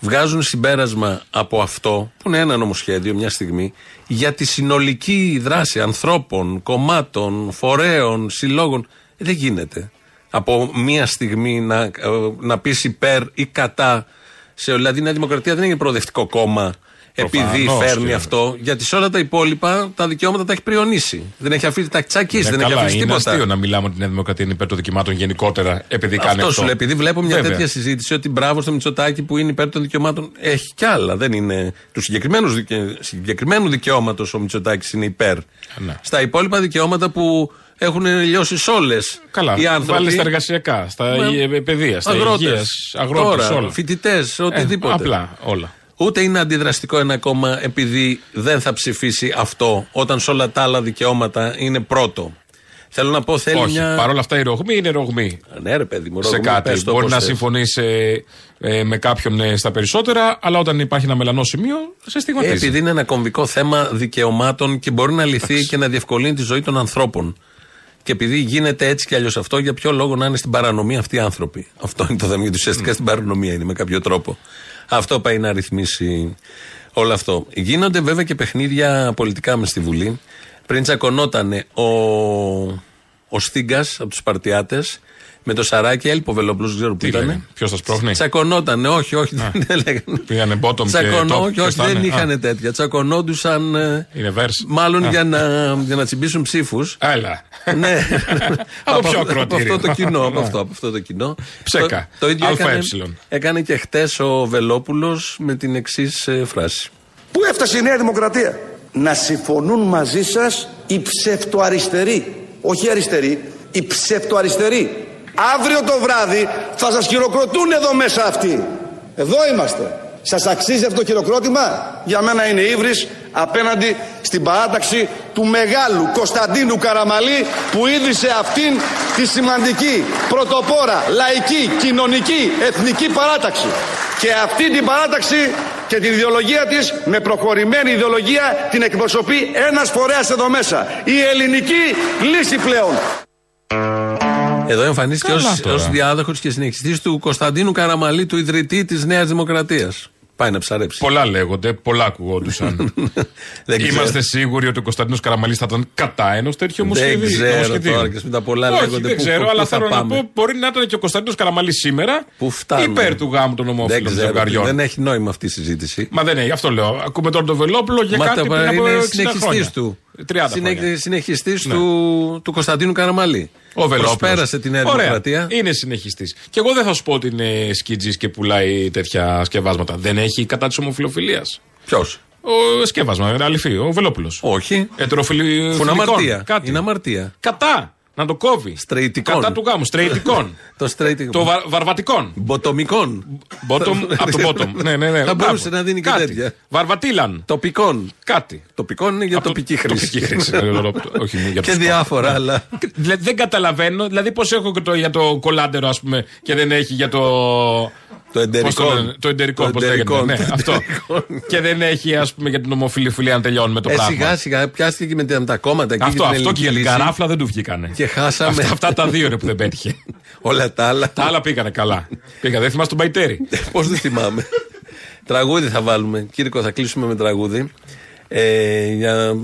βγάζουν συμπέρασμα από αυτό, που είναι ένα νομοσχέδιο μια στιγμή, για τη συνολική δράση ανθρώπων, κομμάτων, φορέων, συλλόγων. Ε, δεν γίνεται. Από μια στιγμή να, ε, να πεις υπέρ ή κατά. Σε, δηλαδή η Νέα Δημοκρατία δεν είναι προοδευτικό κόμμα επειδή Προφανώς φέρνει και- αυτό. Γιατί σε όλα τα υπόλοιπα τα δικαιώματα τα έχει πριονίσει. Δεν έχει αφήσει, τα έχει τσακίσει, Ναι, δεν έχει καλά, αφήσει είναι τίποτα. αστείο να μιλάμε ότι η Νέα Δημοκρατία είναι υπέρ των δικαιωμάτων γενικότερα επειδή κάνει αυτός. Αυτό σου λέει, επειδή βλέπω μια Βέβαια. τέτοια συζήτηση ότι μπράβο στο Μητσοτάκι που είναι υπέρ των δικαιωμάτων. Έχει κι άλλα. Δεν είναι. Του συγκεκριμένους δικαι... συγκεκριμένου δικαιώματος ο Μητσοτάκης είναι υπέρ. Ναι. Στα υπόλοιπα δικαιώματα που έχουν λιώσει σε όλες Καλά, οι άνθρωποι. βάλει στα εργασιακά, στα Με- ε, παιδείας, στα αγρότες, υγείας, αγρότες, τώρα, όλα. Φοιτητές, οτιδήποτε. Ε, απλά όλα. Ούτε είναι αντιδραστικό ένα κόμμα επειδή δεν θα ψηφίσει αυτό, όταν σε όλα τα άλλα δικαιώματα είναι πρώτο. Θέλω να πω, θέλει Όχι. μια. Παρ' όλα αυτά η ρογμή είναι ρογμή. Ναι, ρε παιδί μου, σε ρογμή, κάτι. πες το Μπορεί όπως να θες. συμφωνείς με κάποιον ε, στα περισσότερα, αλλά όταν υπάρχει ένα μελανό σημείο, σε Ε, στιγματίζεις. επειδή είναι ένα κομβικό θέμα δικαιωμάτων και μπορεί να λυθεί και να διευκολύνει τη ζωή των ανθρώπων. Και επειδή γίνεται έτσι κι αλλιώς αυτό, για ποιο λόγο να είναι στην παρανομία αυτοί οι άνθρωποι; Αυτό είναι το θέμα. Γιατί ουσιαστικά στην παρανομία είναι με κάποιο τρόπο. Αυτό πάει να ρυθμίσει όλο αυτό. Γίνονται βέβαια και παιχνίδια πολιτικά μες στη Βουλή. Πριν τσακωνότανε ο, ο Στίγκας από τους Σπαρτιάτες με το Σαράκι, έλειπε ο Βελόπουλος, δεν ξέρω που Τι ήταν. λένε, ποιος θα σπρώχνει. Τσακωνότανε, όχι, όχι, δεν λέγανε. Πήγανε bottom και Τσακωνό, top, όχι, ποιος όχι, θα δεν είναι; είχαν Α. τέτοια. Τσακωνόντουσαν. ε, Είναι verse. Μάλλον Α. για να, για να τσιμπήσουν ψήφους. Έλα. ναι. Από ποιο από ακροατήριο. αυτό το κοινό. Από Ναι. αυτό, από αυτό το κοινό. Ψέκα. Το, το ίδιο έκανε, ΑΕ. έκανε και χτες ο Βελόπουλος με την εξής φράση. Πού έφτασε η Νέα Δημοκρατία; Να συμφωνούν μαζί σας οι ψευτοαριστεροί. Όχι οι αριστεροί, οι ψευτοαριστεροί. Αύριο το βράδυ θα σας χειροκροτούν εδώ μέσα αυτοί. Εδώ είμαστε. Σας αξίζει αυτό το χειροκρότημα; Για μένα είναι ύβρις απέναντι στην παράταξη του μεγάλου Κωνσταντίνου Καραμαλή που ίδρυσε αυτήν τη σημαντική, πρωτοπόρα, λαϊκή, κοινωνική, εθνική παράταξη. Και αυτή την παράταξη και την ιδεολογία της με προχωρημένη ιδεολογία την εκπροσωπεί ένας φορέας εδώ μέσα. Η ελληνική λύση πλέον. Εδώ εμφανίστηκε Καλά ως, τώρα. ως διάδοχος και συνεχιστής του Κωνσταντίνου Καραμαλή, του ιδρυτή της Νέας Δημοκρατίας. Πάει να ψαρέψει. Πολλά λέγονται, πολλά ακουγόντουσαν. Δεν ξέρω. Είμαστε σίγουροι ότι ο Κωνσταντίνος Καραμαλής θα ήταν κατά ενός τέτοιου Δεν νομοσχεδίου. ξέρω νομοσχεδίου. τώρα και με τα πολλά Όχι, λέγονται δεν πού- ξέρω, πού- αλλά πού θα θέλω να πάμε. πω μπορεί να ήταν και ο Κωνσταντίνος Καραμαλής σήμερα Πού φτάνουμε. υπέρ του γάμου των Δεν ομόφυλων ξέρω. ζευγαριών. Δεν έχει νόημα αυτή η συζήτηση. Μα δεν έχει, αυτό λέω. Ακούμε τώρα τον Βελόπουλο για Μα κάτι τα πριν από είναι 60 συνεχιστής χρόνια. του. 30 Συνε- χρόνια. συνεχιστής Ναι. του, του Κωνσταντίνου Καραμαλή. Ο Βελόπουλος. Προσπέρασε τη Νέα Ωραία. Δημοκρατία. Είναι συνεχιστής. Και εγώ δεν θα σου πω ότι είναι σκιτζής και πουλάει τέτοια σκευάσματα. Δεν έχει κατά της ομοφιλοφιλίας. Ποιος; Ο σκεύασμα, είναι αληθή, ο Βελόπουλος. Όχι. Ετεροφιλι... Φου είναι αμαρτία. φιλικών, Κάτι. Είναι αμαρτία. Κατά. Να το κόβει. Στρεϊτικών. Κατά του γάμου. Στρεϊτικών. Το straight. το βα... βαρβατικών. Μποτομικών. Bottom, από το bottom. ναι, ναι, ναι. Θα Μπράβο. μπορούσε να δίνει και Κάτι. τέτοια. Βαρβατήλαν. Τοπικών. Κάτι. Τοπικών είναι για Από το- τοπική χρήση. Τοπική χρήση. Ε, Όχι για και τους διάφορα άλλα. Δηλαδή δεν καταλαβαίνω, δηλαδή πώς έχω και το, για το κολάντερο, ας πούμε, και δεν έχει για το. Το εντερικό. πώς το λένε, το εντερικό, Το πώς λέγεται. εντερικό, Ναι, το αυτό. εντερικό. και δεν έχει, ας πούμε, για την ομοφιλοφιλία να τελειώνουμε το Ε, πράγμα. σιγά σιγά πιάστηκε και με τα- τα κόμματα εκεί. Αυτό, και την αυτό και για την ελληνική λύση. καράφλα δεν του βγήκανε. Και χάσαμε. Αυτά, αυτά τα δύο είναι που δεν πέτυχε. Όλα τα άλλα. τα άλλα πήγανε καλά. Πήγα, δεν θυμάσαι τον Παϊτέρη. Πώς δεν θυμάμαι. Τραγούδι θα βάλουμε. Κύρκο, θα κλείσουμε με τραγούδι. Ε, για,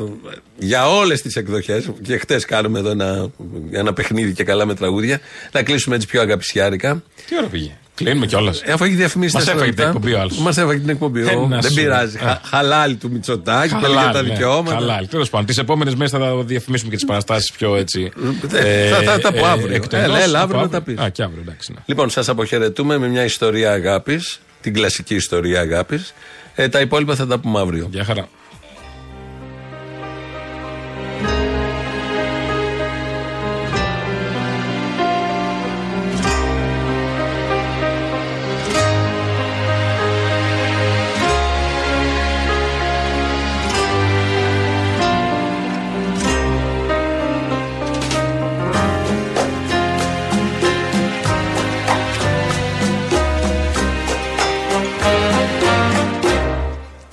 για όλες τις εκδοχές. Και χτες κάνουμε εδώ ένα, ένα παιχνίδι και καλά με τραγούδια. Θα κλείσουμε έτσι πιο αγαπησιάρικα. Τι ώρα πήγε; Κλείνουμε κιόλας. Ε, Αφού έχει διαφημίσει Μας έφαγε την εκπομπή ο άλλος. Μας έφαγε την εκπομπή. Ε, ο- να Δεν σου- πειράζει. ε. Χα- Χαλάλι του Μητσοτάκη και για τα δικαιώματα. Καλά, τέλος πάντων. Τις επόμενες μέρες θα διαφημίσουμε και τις παραστάσεις πιο έτσι. Ε, θα- θα τα πω αύριο. εκτενώς. Έλα, έλα, Από αύριο να τα πεις. Α, και αύριο, εντάξει. ναι. Λοιπόν, σας αποχαιρετούμε με μια ιστορία αγάπης. Την κλασική ιστορία αγάπης. Ε, τα υπόλοιπα θα τα πούμε αύριο. Γεια χαρά.